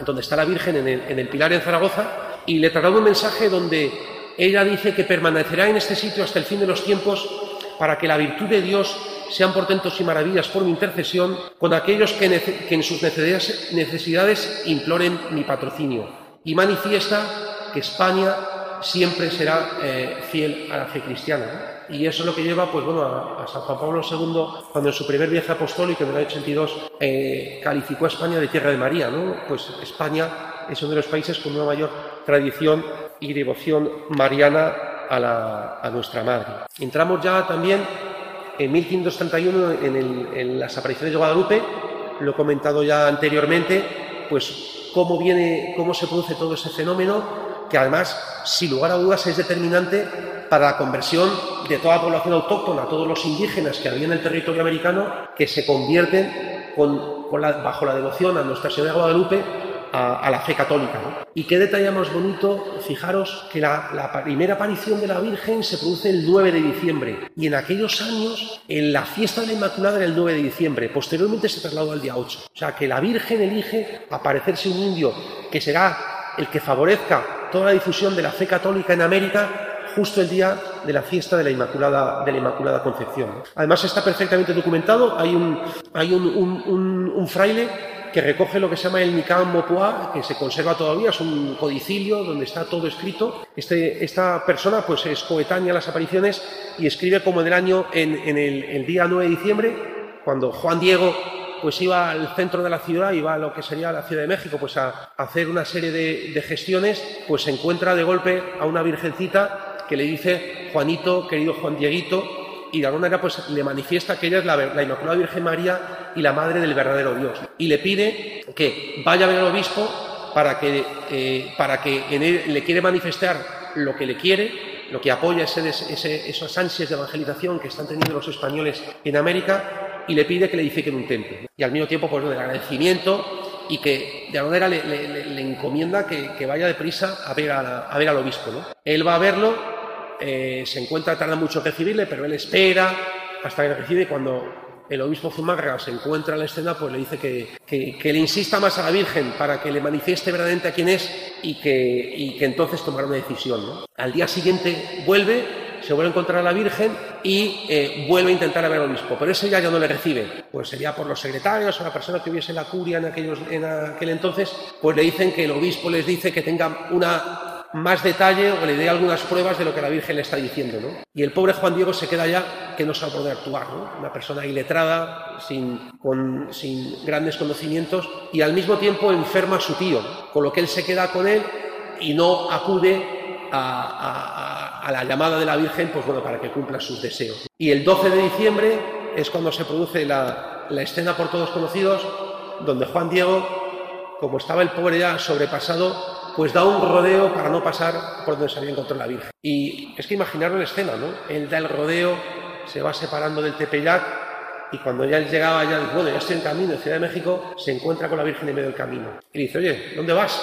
donde está la Virgen en el, en el, Pilar en Zaragoza, y le traslada un mensaje donde ella dice que permanecerá en este sitio hasta el fin de los tiempos para que la virtud de Dios sean portentos y maravillas por mi intercesión con aquellos que, que en sus necesidades, necesidades imploren mi patrocinio. Y manifiesta que España siempre será eh, fiel a la fe cristiana. Y eso es lo que lleva pues, bueno, a, San Juan Pablo II, cuando en su primer viaje apostólico en el año 82 eh, calificó a España de tierra de María. ¿no? Pues España es uno de los países con una mayor tradición y devoción mariana a, la, a nuestra Madre. Entramos ya también en 1531 en, en las apariciones de Guadalupe, lo he comentado ya anteriormente, pues cómo viene, cómo se produce todo ese fenómeno, que además, sin lugar a dudas, es determinante para la conversión de toda la población autóctona, todos los indígenas que había en el territorio americano, que se convierten bajo la devoción a Nuestra Señora de Guadalupe a, la fe católica. Y qué detalle más bonito, fijaros que la, la, primera aparición de la Virgen se produce el 9 de diciembre y en aquellos años en la fiesta de la Inmaculada era el 9 de diciembre, posteriormente se trasladó al día 8. O sea que la Virgen elige aparecerse un indio que será el que favorezca toda la difusión de la fe católica en América justo el día de la fiesta de la Inmaculada, de la Inmaculada Concepción. Además está perfectamente documentado, hay un, hay un, un, un, un fraile que recoge lo que se llama el Nican Mopua, que se conserva todavía, es un codicilio donde está todo escrito. Este, esta persona pues es coetánea a las apariciones y escribe como en el año, en, en el, el, día 9 de diciembre, cuando Juan Diego pues iba al centro de la ciudad, iba a lo que sería la Ciudad de México, pues a, hacer una serie de, gestiones, pues se encuentra de golpe a una virgencita que le dice, Juanito, querido Juan Dieguito, y de alguna manera pues le manifiesta que ella es la, la, Inmaculada Virgen María y la madre del verdadero Dios. Y le pide que vaya a ver al obispo para que, eh, para que en él le quiere manifestar lo que le quiere, lo que apoya ese, ese, esas ansias de evangelización que están teniendo los españoles en América y le pide que le edifiquen un templo. Y al mismo tiempo, pues, del agradecimiento y que de alguna manera le, le, le encomienda que, que, vaya deprisa a ver, a, a ver al obispo. ¿no? Él va a verlo eh, se encuentra, tarda mucho en recibirle, pero él espera hasta que le recibe cuando el obispo Zumárraga se encuentra en la escena, pues le dice que, que, que, le insista más a la Virgen para que le manifieste verdaderamente a quién es y que, y que entonces tomará una decisión. ¿no? Al día siguiente vuelve, se vuelve a encontrar a la Virgen y eh, vuelve a intentar ver al obispo, pero ese ya, ya no le recibe. Pues sería por los secretarios o la persona que hubiese la curia en, aquel entonces, pues le dicen que el obispo les dice que tenga una más detalle o le dé algunas pruebas de lo que la Virgen le está diciendo. ¿no? Y el pobre Juan Diego se queda ya que no sabe poder actuar, ¿no? una persona iletrada, sin, con, sin grandes conocimientos y al mismo tiempo enferma a su tío, con lo que él se queda con él y no acude a la llamada de la Virgen pues bueno, para que cumpla sus deseos. Y el 12 de diciembre es cuando se produce la, escena por todos conocidos, donde Juan Diego, como estaba el pobre ya sobrepasado, pues da un rodeo para no pasar por donde se había encontrado la Virgen. Y es que imaginaros la escena, ¿no? Él da el rodeo, se va separando del Tepeyac y cuando ya llegaba, ya bueno, ya estoy en camino, en Ciudad de México, se encuentra con la Virgen en medio del camino. Y dice, oye, ¿dónde vas?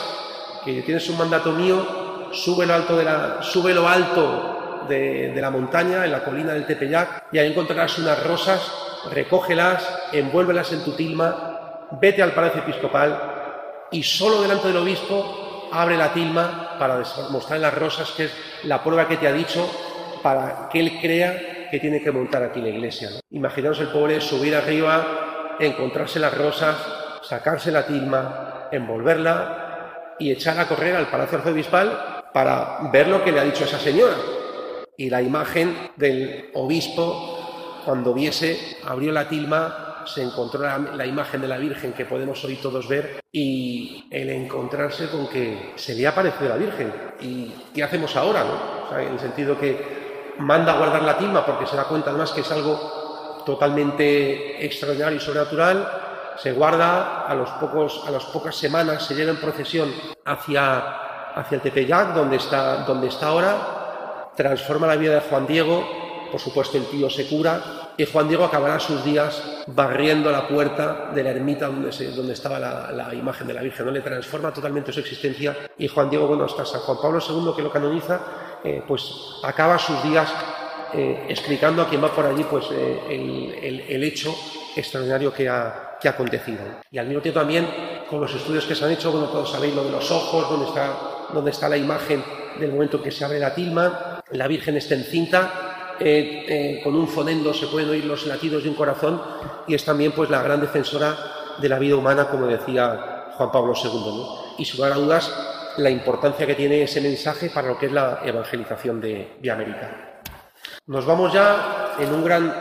Que tienes un mandato mío, sube lo alto de la, sube lo alto de, la montaña, en la colina del Tepeyac, y ahí encontrarás unas rosas, recógelas, envuélvelas en tu tilma, vete al palacio episcopal y solo delante del obispo abre la tilma para mostrar las rosas, que es la prueba que te ha dicho para que él crea que tiene que montar aquí la iglesia. Imaginaos el pobre subir arriba, encontrarse las rosas, sacarse la tilma, envolverla y echar a correr al palacio arzobispal para ver lo que le ha dicho esa señora. Y la imagen del obispo, cuando viese, abrió la tilma, se encontró la, imagen de la Virgen que podemos hoy todos ver y el encontrarse con que se le ha parecido la Virgen. ¿Y qué hacemos ahora? En el sentido que manda a guardar la tilma porque se da cuenta además que es algo totalmente extraordinario y sobrenatural, se guarda, a, los pocos, a las pocas semanas se lleva en procesión hacia, hacia el Tepeyac, donde está, donde está ahora, transforma la vida de Juan Diego, por supuesto el tío se cura, y Juan Diego acabará sus días barriendo la puerta de la ermita donde, donde estaba la, imagen de la Virgen, ¿no? le transforma totalmente su existencia y Juan Diego, bueno, hasta San Juan Pablo II que lo canoniza, eh, pues acaba sus días eh, explicando a quien va por allí pues eh, el, hecho extraordinario que ha, que acontecido. Y al mismo tiempo también con los estudios que se han hecho, bueno, todos sabéis lo de los ojos, donde está, donde está la imagen del momento en que se abre la tilma, la Virgen está encinta eh, eh, con un fonendo se pueden oír los latidos de un corazón y es también pues la gran defensora de la vida humana, como decía Juan Pablo II. Y sin lugar dudas, la importancia que tiene ese mensaje para lo que es la evangelización de, América. Nos vamos ya en un gran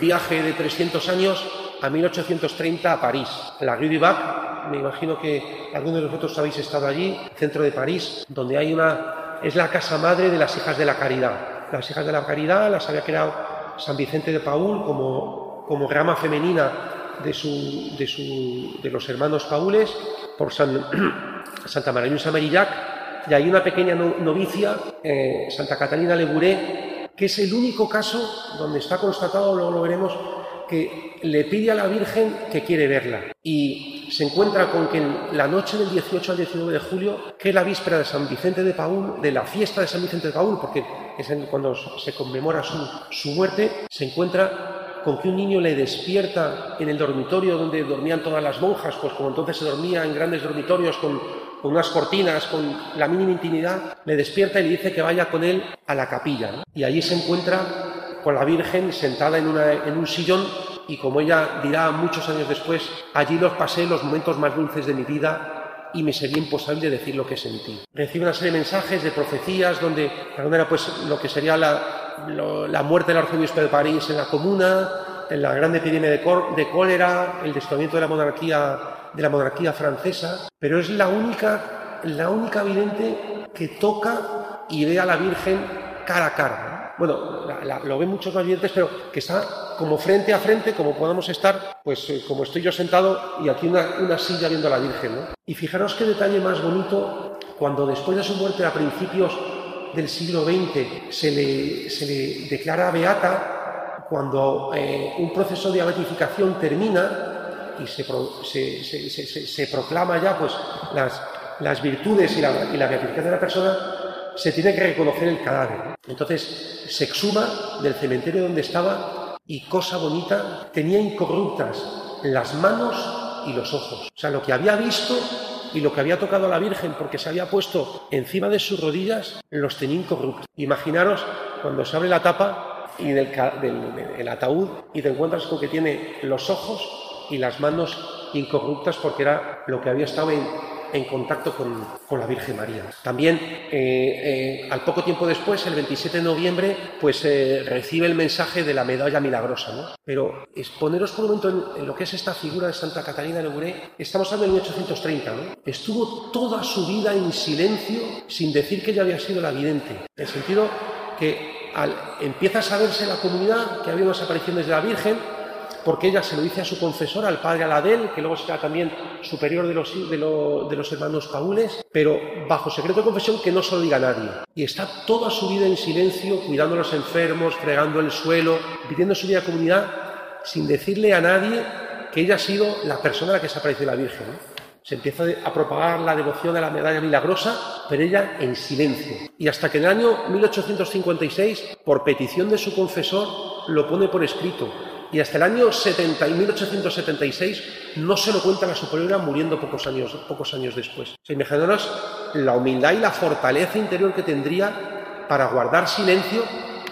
viaje de 300 años a 1830 a París, la Rue du Bac. Me imagino que algunos de vosotros habéis estado allí, centro de París, donde hay una es la casa madre de las hijas de la caridad las hijas de la caridad las había creado San Vicente de Paul como, como rama femenina de, su, de, su, de los hermanos Paules por San, Santa María Marillac y hay una pequeña novicia, eh, Santa Catalina Leburé, que es el único caso donde está constatado, luego lo veremos, que le pide a la Virgen que quiere verla. Y se encuentra con que en la noche del 18 al 19 de julio, que es la víspera de San Vicente de Paul, de la fiesta de San Vicente de Paul, porque es cuando se conmemora su, su muerte, se encuentra con que un niño le despierta en el dormitorio donde dormían todas las monjas, pues como entonces se dormía en grandes dormitorios con, con unas cortinas, con la mínima intimidad, le despierta y le dice que vaya con él a la capilla. Y allí se encuentra con la Virgen sentada en, un sillón y como ella dirá muchos años después, allí los pasé los momentos más dulces de mi vida y me sería imposible decir lo que sentí. Recibe una serie de mensajes, de profecías, donde de alguna manera pues lo que sería la, muerte del arzobispo de París en la comuna, en la gran epidemia de, de cólera, el destruimiento de la monarquía de la monarquía francesa, pero es la única la única vidente que toca y ve a la Virgen cara a cara bueno, lo ven muchos oyentes, pero que está como frente a frente, como podamos estar, pues eh, como estoy yo sentado y aquí una, silla viendo a la Virgen. ¿no? Y fijaros qué detalle más bonito cuando después de su muerte a principios del siglo XX se le, se le declara beata, cuando eh, un proceso de beatificación termina y se, se, se, proclama ya pues las, las virtudes y la, y la beatificación de la persona, se tiene que reconocer el cadáver. Entonces se exhuma del cementerio donde estaba y, cosa bonita, tenía incorruptas las manos y los ojos. O sea, lo que había visto y lo que había tocado a la Virgen porque se había puesto encima de sus rodillas, los tenía incorruptos. Imaginaros cuando se abre la tapa y del, del ataúd y te encuentras con que tiene los ojos y las manos incorruptas porque era lo que había estado en, en contacto con, la Virgen María. También, eh, eh, al poco tiempo después, el 27 de noviembre, pues eh, recibe el mensaje de la medalla milagrosa. ¿no? Pero exponeros por un momento en, lo que es esta figura de Santa Catalina de Leburé. Estamos hablando de 1830. ¿no? Estuvo toda su vida en silencio sin decir que ella había sido la vidente. En el sentido que al, empieza a saberse la comunidad que había unas apariciones de la Virgen, porque ella se lo dice a su confesor, al padre Aladel, que luego será también superior de los, de, los hermanos Paules, pero bajo secreto de confesión que no se lo diga a nadie. Y está toda su vida en silencio, cuidando a los enfermos, fregando el suelo, viviendo su vida de comunidad, sin decirle a nadie que ella ha sido la persona a la que se apareció la Virgen. Se empieza a propagar la devoción a la medalla milagrosa, pero ella en silencio. Y hasta que en el año 1856, por petición de su confesor, lo pone por escrito. Y hasta el año 70 y 1876 no se lo cuenta a la superiora, muriendo pocos años, pocos años después. Imaginaros la humildad y la fortaleza interior que tendría para guardar silencio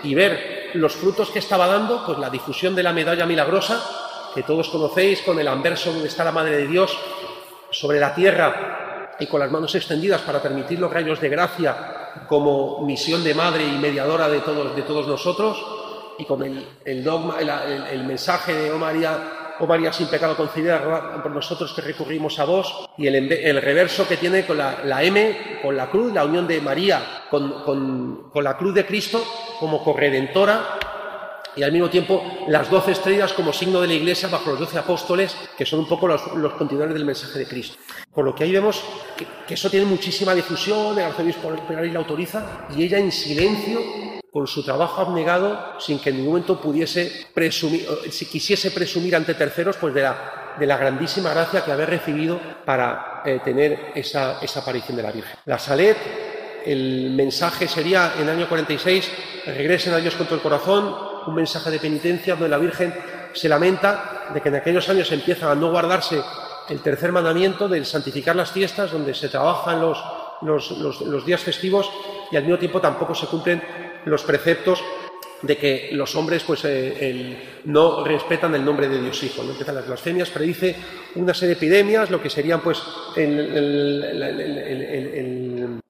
y ver los frutos que estaba dando, pues la difusión de la medalla milagrosa, que todos conocéis, con el anverso donde está la Madre de Dios sobre la tierra y con las manos extendidas para permitir los rayos de gracia como misión de madre y mediadora de todos, de todos nosotros, y con el, dogma, el, mensaje de Oh María, oh María sin pecado concebida por nosotros que recurrimos a vos, y el, reverso que tiene con la, M, con la cruz, la unión de María con, con la cruz de Cristo como corredentora y al mismo tiempo las doce estrellas como signo de la Iglesia bajo los doce apóstoles, que son un poco los, continuadores del mensaje de Cristo. Por lo que ahí vemos que, eso tiene muchísima difusión, el arzobispo y la autoriza, y ella en silencio, con su trabajo abnegado, sin que en ningún momento pudiese presumir, si quisiese presumir ante terceros, pues de la, de la grandísima gracia que había recibido para eh, tener esa, esa aparición de la Virgen. La Salet el mensaje sería en el año 46, regresen a Dios con todo el corazón, un mensaje de penitencia donde la Virgen se lamenta de que en aquellos años empiezan a no guardarse el tercer mandamiento del santificar las fiestas, donde se trabajan los, los, días festivos y al mismo tiempo tampoco se cumplen los preceptos de que los hombres pues eh, no respetan el nombre de Dios Hijo. ¿no? Empiezan las blasfemias, predice una serie de epidemias, lo que serían pues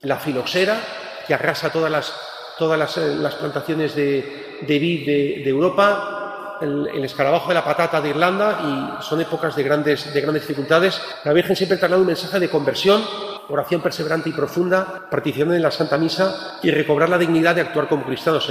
la filoxera, que arrasa todas las, todas las, eh, plantaciones de, de vid de, Europa, el, escarabajo de la patata de Irlanda, y son épocas de grandes, de grandes dificultades. La Virgen siempre traslada un mensaje de conversión, oración perseverante y profunda, participación en la Santa Misa y recobrar la dignidad de actuar como cristianos,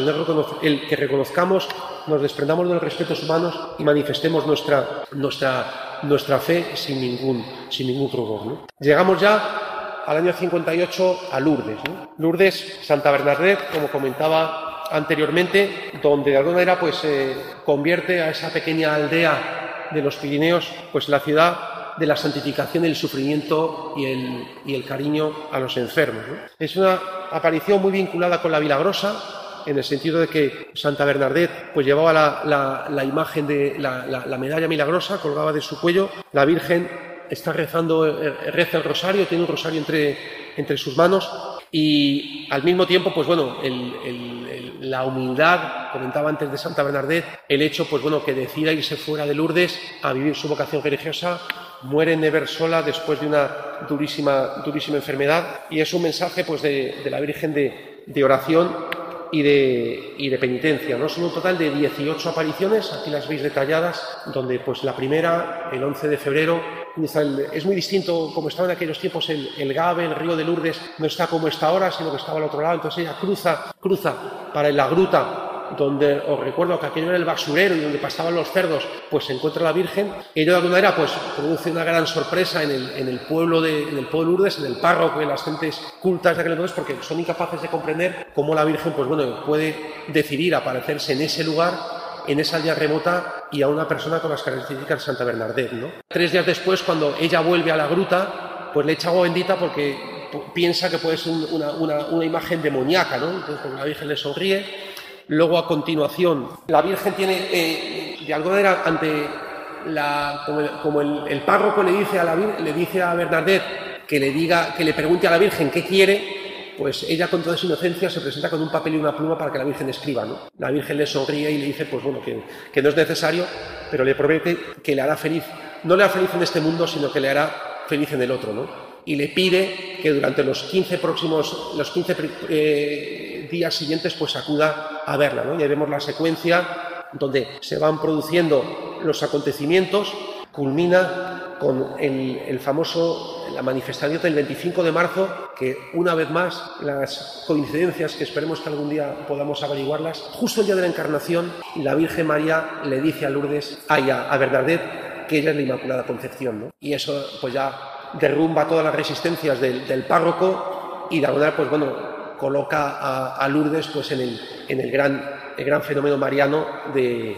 el, que reconozcamos, nos desprendamos de los respetos humanos y manifestemos nuestra, nuestra, nuestra fe sin ningún, sin ningún rubor. Llegamos ya al año 58 a Lourdes. Lourdes, Santa Bernadette, como comentaba anteriormente, donde de alguna manera pues, se convierte a esa pequeña aldea de los Pirineos, pues la ciudad de la santificación, el sufrimiento y el, y el cariño a los enfermos. Es una aparición muy vinculada con la Vilagrosa, en el sentido de que Santa Bernadette pues llevaba la, la, imagen de la, la, medalla milagrosa, colgaba de su cuello, la Virgen está rezando, eh, reza el rosario, tiene un rosario entre, entre sus manos y al mismo tiempo, pues bueno, la humildad, comentaba antes de Santa Bernadette, el hecho, pues bueno, que decida irse fuera de Lourdes a vivir su vocación religiosa, muere Never sola después de una durísima, durísima enfermedad y es un mensaje pues, de, la Virgen de, oración y de, penitencia. ¿no? Son un total de 18 apariciones, aquí las veis detalladas, donde pues, la primera, el 11 de febrero, es muy distinto como estaba en aquellos tiempos el, el Gabe, el río de Lourdes, no está como está ahora, sino que estaba al otro lado, entonces ella cruza, cruza para la gruta donde os recuerdo que aquello era el basurero y donde pasaban los cerdos, pues se encuentra la Virgen. Y ello de alguna manera pues produce una gran sorpresa en el, pueblo de en el pueblo de Lourdes, en el párroco, en las gentes cultas de aquel entonces, porque son incapaces de comprender cómo la Virgen, pues bueno, puede decidir aparecerse en ese lugar en esa aldea remota y a una persona con las características de Santa Bernadette. ¿no? Tres días después, cuando ella vuelve a la gruta, pues le echa agua bendita porque piensa que puede ser una, una, imagen demoníaca, ¿no? Entonces, pues, la Virgen le sonríe Luego, a continuación, la Virgen tiene, eh, de alguna manera, ante la, como, el, párroco le dice a la le dice a Bernadette que le diga, que le pregunte a la Virgen qué quiere, pues ella con toda su inocencia se presenta con un papel y una pluma para que la Virgen escriba, ¿no? La Virgen le sonríe y le dice, pues bueno, que, que no es necesario, pero le promete que le hará feliz, no le hará feliz en este mundo, sino que le hará feliz en el otro, ¿no? Y le pide que durante los 15 próximos, los 15 días siguientes pues acuda a verla. ¿no? Ya vemos la secuencia donde se van produciendo los acontecimientos, culmina con el, famoso, la manifestación del 25 de marzo, que una vez más las coincidencias que esperemos que algún día podamos averiguarlas, justo el día de la encarnación, la Virgen María le dice a Lourdes, a, a Bernadette, que ella es la Inmaculada Concepción. ¿no? Y eso pues ya derrumba todas las resistencias del, del párroco y de alguna pues bueno, coloca a, Lourdes pues, en, el, en el, gran, el gran fenómeno mariano del,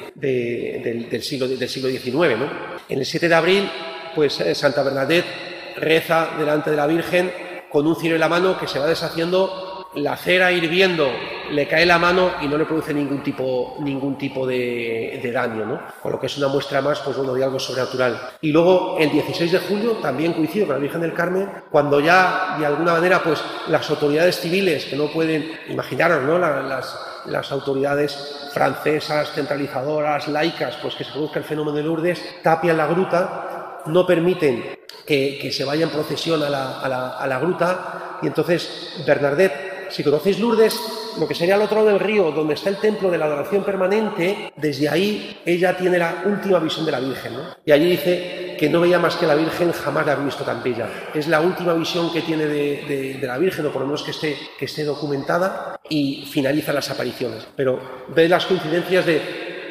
siglo, del siglo XIX. En el 7 de abril, pues, eh, Santa Bernadette reza delante de la Virgen con un cirio en la mano que se va deshaciendo la cera hirviendo le cae la mano y no le produce ningún tipo, ningún tipo de, daño, ¿no? Con lo que es una muestra más, pues bueno, de algo sobrenatural. Y luego, el 16 de julio, también coincido con la Virgen del Carmen, cuando ya, de alguna manera, pues las autoridades civiles, que no pueden, imaginaros, ¿no? las, autoridades francesas, centralizadoras, laicas, pues que se produzca el fenómeno de Lourdes, tapian la gruta, no permiten que, se vaya en procesión a la, a la gruta, y entonces Bernadette si conocéis Lourdes, lo que sería al otro lado del río, donde está el templo de la adoración permanente, desde ahí ella tiene la última visión de la Virgen. Y allí dice que no veía más que la Virgen, jamás la había visto tan bella. Es la última visión que tiene de, la Virgen, o por lo menos que esté, que esté documentada, y finaliza las apariciones. Pero ve las coincidencias de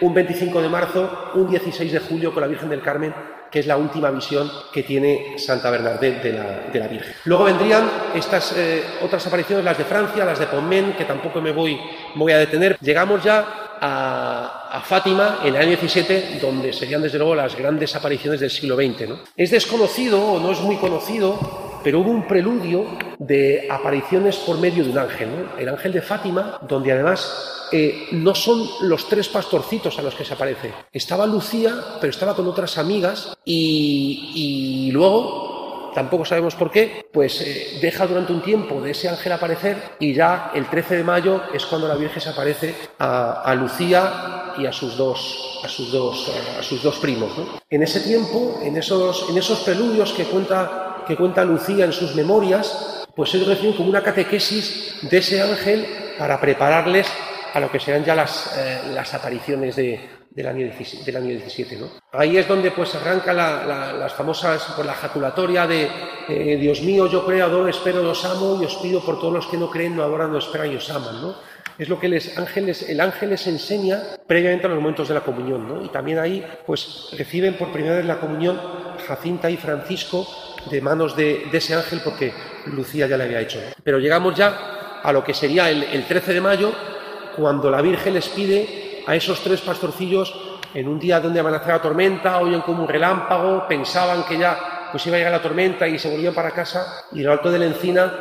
un 25 de marzo, un 16 de julio con la Virgen del Carmen que es la última visión que tiene Santa Bernadette de la, Virgen. Luego vendrían estas eh, otras apariciones, las de Francia, las de Pommen, que tampoco me voy, voy a detener. Llegamos ya a, Fátima en el año 17, donde serían desde luego las grandes apariciones del siglo XX. Es desconocido o no es muy conocido pero hubo un preludio de apariciones por medio de un ángel, el ángel de Fátima, donde además eh, no son los tres pastorcitos a los que se aparece. Estaba Lucía, pero estaba con otras amigas y, luego tampoco sabemos por qué, pues eh, deja durante un tiempo de ese ángel aparecer y ya el 13 de mayo es cuando la Virgen se aparece a, Lucía y a sus dos, a sus dos, a sus dos primos. En ese tiempo, en esos, en esos preludios que cuenta que cuenta Lucía en sus memorias, pues ellos reciben como una catequesis de ese ángel para prepararles a lo que serán ya las, eh, las apariciones del, año 17, ¿no? Ahí es donde pues arranca las famosas, por la jaculatoria de eh, Dios mío, yo creo, adoro, espero, os amo y os pido por todos los que no creen, no adoran, no esperan y os aman, ¿no? Es lo que les, ángeles, el ángel les enseña previamente a los momentos de la comunión, ¿no? Y también ahí pues reciben por primera vez la comunión Jacinta y Francisco de manos de, ese ángel porque Lucía ya le había hecho. Pero llegamos ya a lo que sería el, 13 de mayo, cuando la Virgen les pide a esos tres pastorcillos, en un día donde amanece la tormenta, oyen como un relámpago, pensaban que ya pues iba a llegar la tormenta y se volvían para casa, y en lo alto de la encina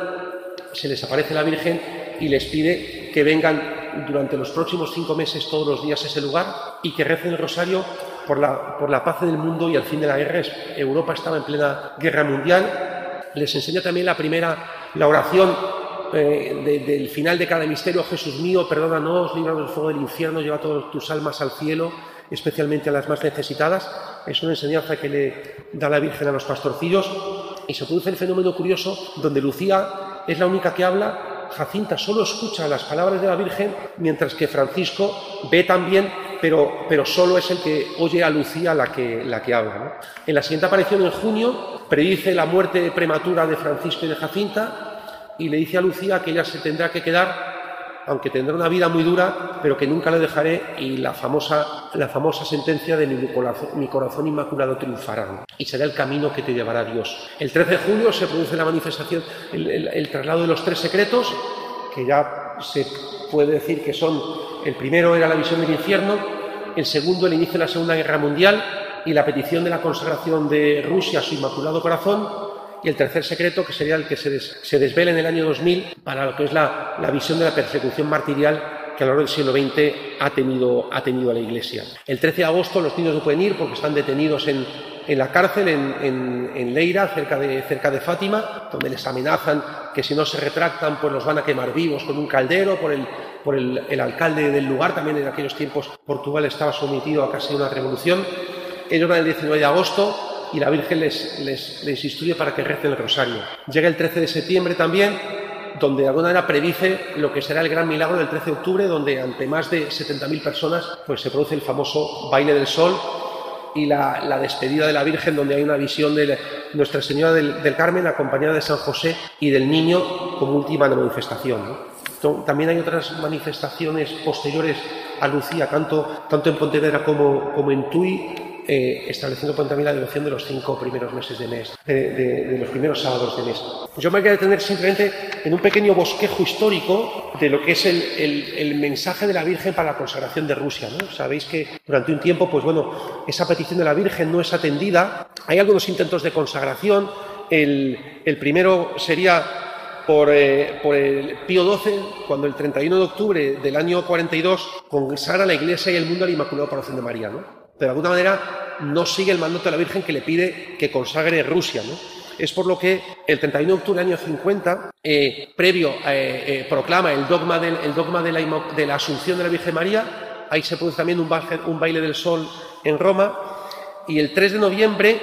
se les aparece la Virgen y les pide que vengan durante los próximos cinco meses todos los días a ese lugar y que recen el rosario por la, por la paz del mundo y el fin de la guerra. Europa estaba en plena guerra mundial. Les enseña también la primera, la oración eh, del final de cada misterio. Jesús mío, perdónanos, líbranos del fuego del infierno, lleva todas tus almas al cielo, especialmente a las más necesitadas. Es una enseñanza que le da la Virgen a los pastorcillos. Y se produce el fenómeno curioso donde Lucía es la única que habla Jacinta solo escucha las palabras de la Virgen, mientras que Francisco ve también pero, pero solo es el que oye a Lucía la que, la que habla. En la siguiente aparición, en junio, predice la muerte prematura de Francisco y de Jacinta y le dice a Lucía que ella se tendrá que quedar, aunque tendrá una vida muy dura, pero que nunca le dejaré y la famosa, la famosa sentencia de mi corazón, mi corazón inmaculado triunfará y será el camino que te llevará a Dios. El 13 de julio se produce la manifestación, el traslado de los tres secretos, que ya se puede decir que son, el primero era la visión del infierno, el segundo el inicio de la Segunda Guerra Mundial y la petición de la consagración de Rusia a su Inmaculado Corazón, y el tercer secreto, que sería el que se, desvela en el año 2000 para lo que es la, visión de la persecución martirial que a lo largo del siglo XX ha tenido, ha tenido a la Iglesia. El 13 de agosto los niños no pueden ir porque están detenidos en, en la cárcel en, en, Leira, cerca de, cerca de Fátima, donde les amenazan que si no se retractan, pues los van a quemar vivos con un caldero por el, por el, alcalde del lugar. También en aquellos tiempos Portugal estaba sometido a casi una revolución. Ellos van el 19 de agosto y la Virgen les, les, les instruye para que recen el rosario. Llega el 13 de septiembre también, donde de alguna manera predice lo que será el gran milagro del 13 de octubre, donde ante más de 70.000 personas pues se produce el famoso baile del sol y la, despedida de la Virgen, donde hay una visión de Nuestra Señora del, Carmen acompañada de San José y del Niño como última manifestación. También hay otras manifestaciones posteriores a Lucía, tanto, tanto en Pontevedra como, como en Tui, eh, estableciendo también la devoción de los cinco primeros meses de mes, de, los primeros sábados de mes. Yo me voy a detener simplemente en un pequeño bosquejo histórico de lo que es el, mensaje de la Virgen para la consagración de Rusia. ¿no? Sabéis que durante un tiempo, pues bueno, esa petición de la Virgen no es atendida. Hay algunos intentos de consagración El, el primero sería por, eh, por, el Pío XII, cuando el 31 de octubre del año 42 consagra la Iglesia y el mundo al Inmaculado Corazón de María. ¿no? Pero de alguna manera no sigue el mandato de la Virgen que le pide que consagre Rusia. ¿no? Es por lo que el 31 de octubre del año 50, eh, previo, eh, proclama el dogma, del, el dogma de, la, Asunción de la Virgen María. Ahí se produce también un baile, del sol en Roma. Y el 3 de noviembre,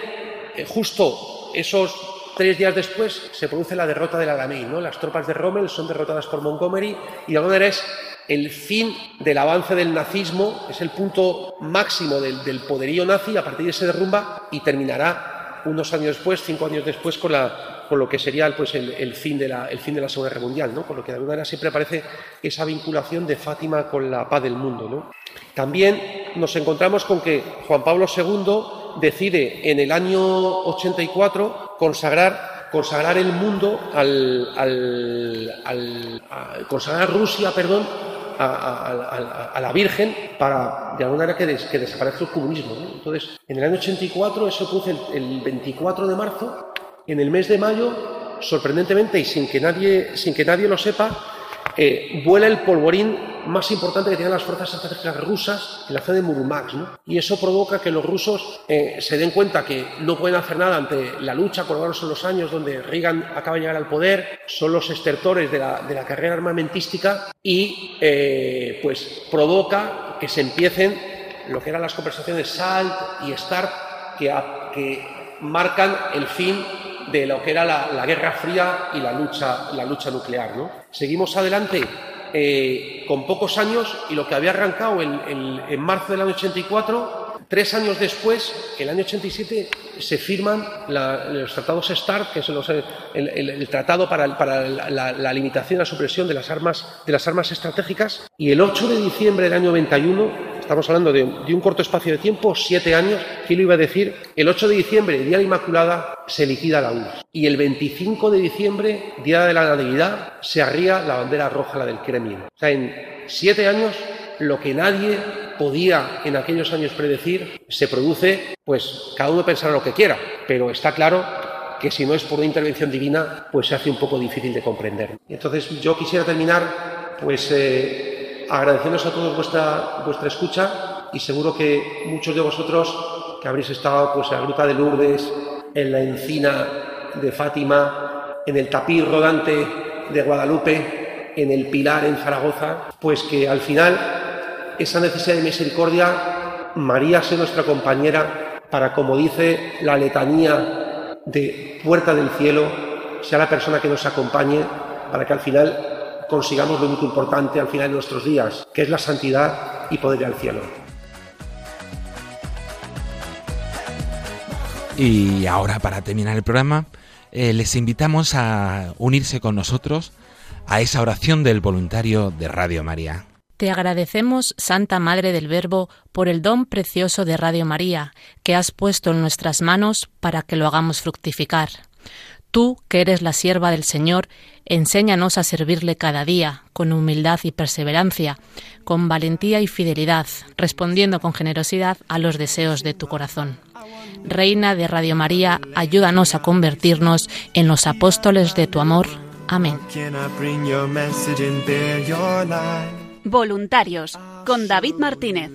justo esos tres días después, se produce la derrota del Alamein. ¿no? Las tropas de Rommel son derrotadas por Montgomery y de alguna manera es el fin del avance del nazismo, es el punto máximo del, poderío nazi, a partir de se derrumba y terminará unos años después, cinco años después, con, la, con lo que sería pues, el, el, fin de la, el fin de la Segunda Guerra Mundial, ¿no? Con lo que de alguna manera siempre aparece esa vinculación de Fátima con la paz del mundo, ¿no? También nos encontramos con que Juan Pablo II decide en el año 84 consagrar, consagrar el mundo al, consagrar Rusia, perdón, a, la Virgen para, de alguna manera, que, des, desaparezca el comunismo. Entonces, en el año 84, eso produce el, el, 24 de marzo, en el mes de mayo, sorprendentemente y sin que nadie, sin que nadie lo sepa, eh, vuela el polvorín más importante que tienen las fuerzas estratégicas rusas en la zona de Murmansk. ¿no? Y eso provoca que los rusos eh, se den cuenta que no pueden hacer nada ante la lucha, por son los años donde Reagan acaba de llegar al poder, son los estertores de la, de la carrera armamentística y eh, pues provoca que se empiecen lo que eran las conversaciones SALT y START que, a, que marcan el fin de lo que era la, la, Guerra Fría y la lucha, la lucha nuclear. ¿no? Seguimos adelante eh, con pocos años y lo que había arrancado en, en, en, marzo del año 84, tres años después, el año 87, se firman la, los tratados START, que es los, el, el, el, tratado para, para la, la, limitación y la supresión de las, armas, de las armas estratégicas, y el 8 de diciembre del año 91 estamos hablando de, un corto espacio de tiempo, siete años, ¿quién lo iba a decir? El 8 de diciembre, Día de la Inmaculada, se liquida la URSS. Y el 25 de diciembre, Día de la Natividad, se arría la bandera roja, la del Kremlin. O sea, en siete años, lo que nadie podía en aquellos años predecir, se produce, pues cada uno pensará lo que quiera, pero está claro que si no es por una intervención divina, pues se hace un poco difícil de comprender. Entonces yo quisiera terminar, pues... Eh, agradeciéndoos a todos vuestra, vuestra escucha y seguro que muchos de vosotros que habréis estado pues, en la Gruta de Lourdes, en la Encina de Fátima, en el tapiz rodante de Guadalupe, en el Pilar en Zaragoza, pues que al final esa necesidad de misericordia, María sea nuestra compañera para, como dice la letanía de Puerta del Cielo, sea la persona que nos acompañe para que al final consigamos lo único importante al final de nuestros días, que es la santidad y poder ir al cielo. Y ahora, para terminar el programa, eh, les invitamos a unirse con nosotros a esa oración del voluntario de Radio María. Te agradecemos, Santa Madre del Verbo, por el don precioso de Radio María que has puesto en nuestras manos para que lo hagamos fructificar. Tú, que eres la sierva del Señor, enséñanos a servirle cada día, con humildad y perseverancia, con valentía y fidelidad, respondiendo con generosidad a los deseos de tu corazón. Reina de Radio María, ayúdanos a convertirnos en los apóstoles de tu amor. Amén. Voluntarios con David Martínez.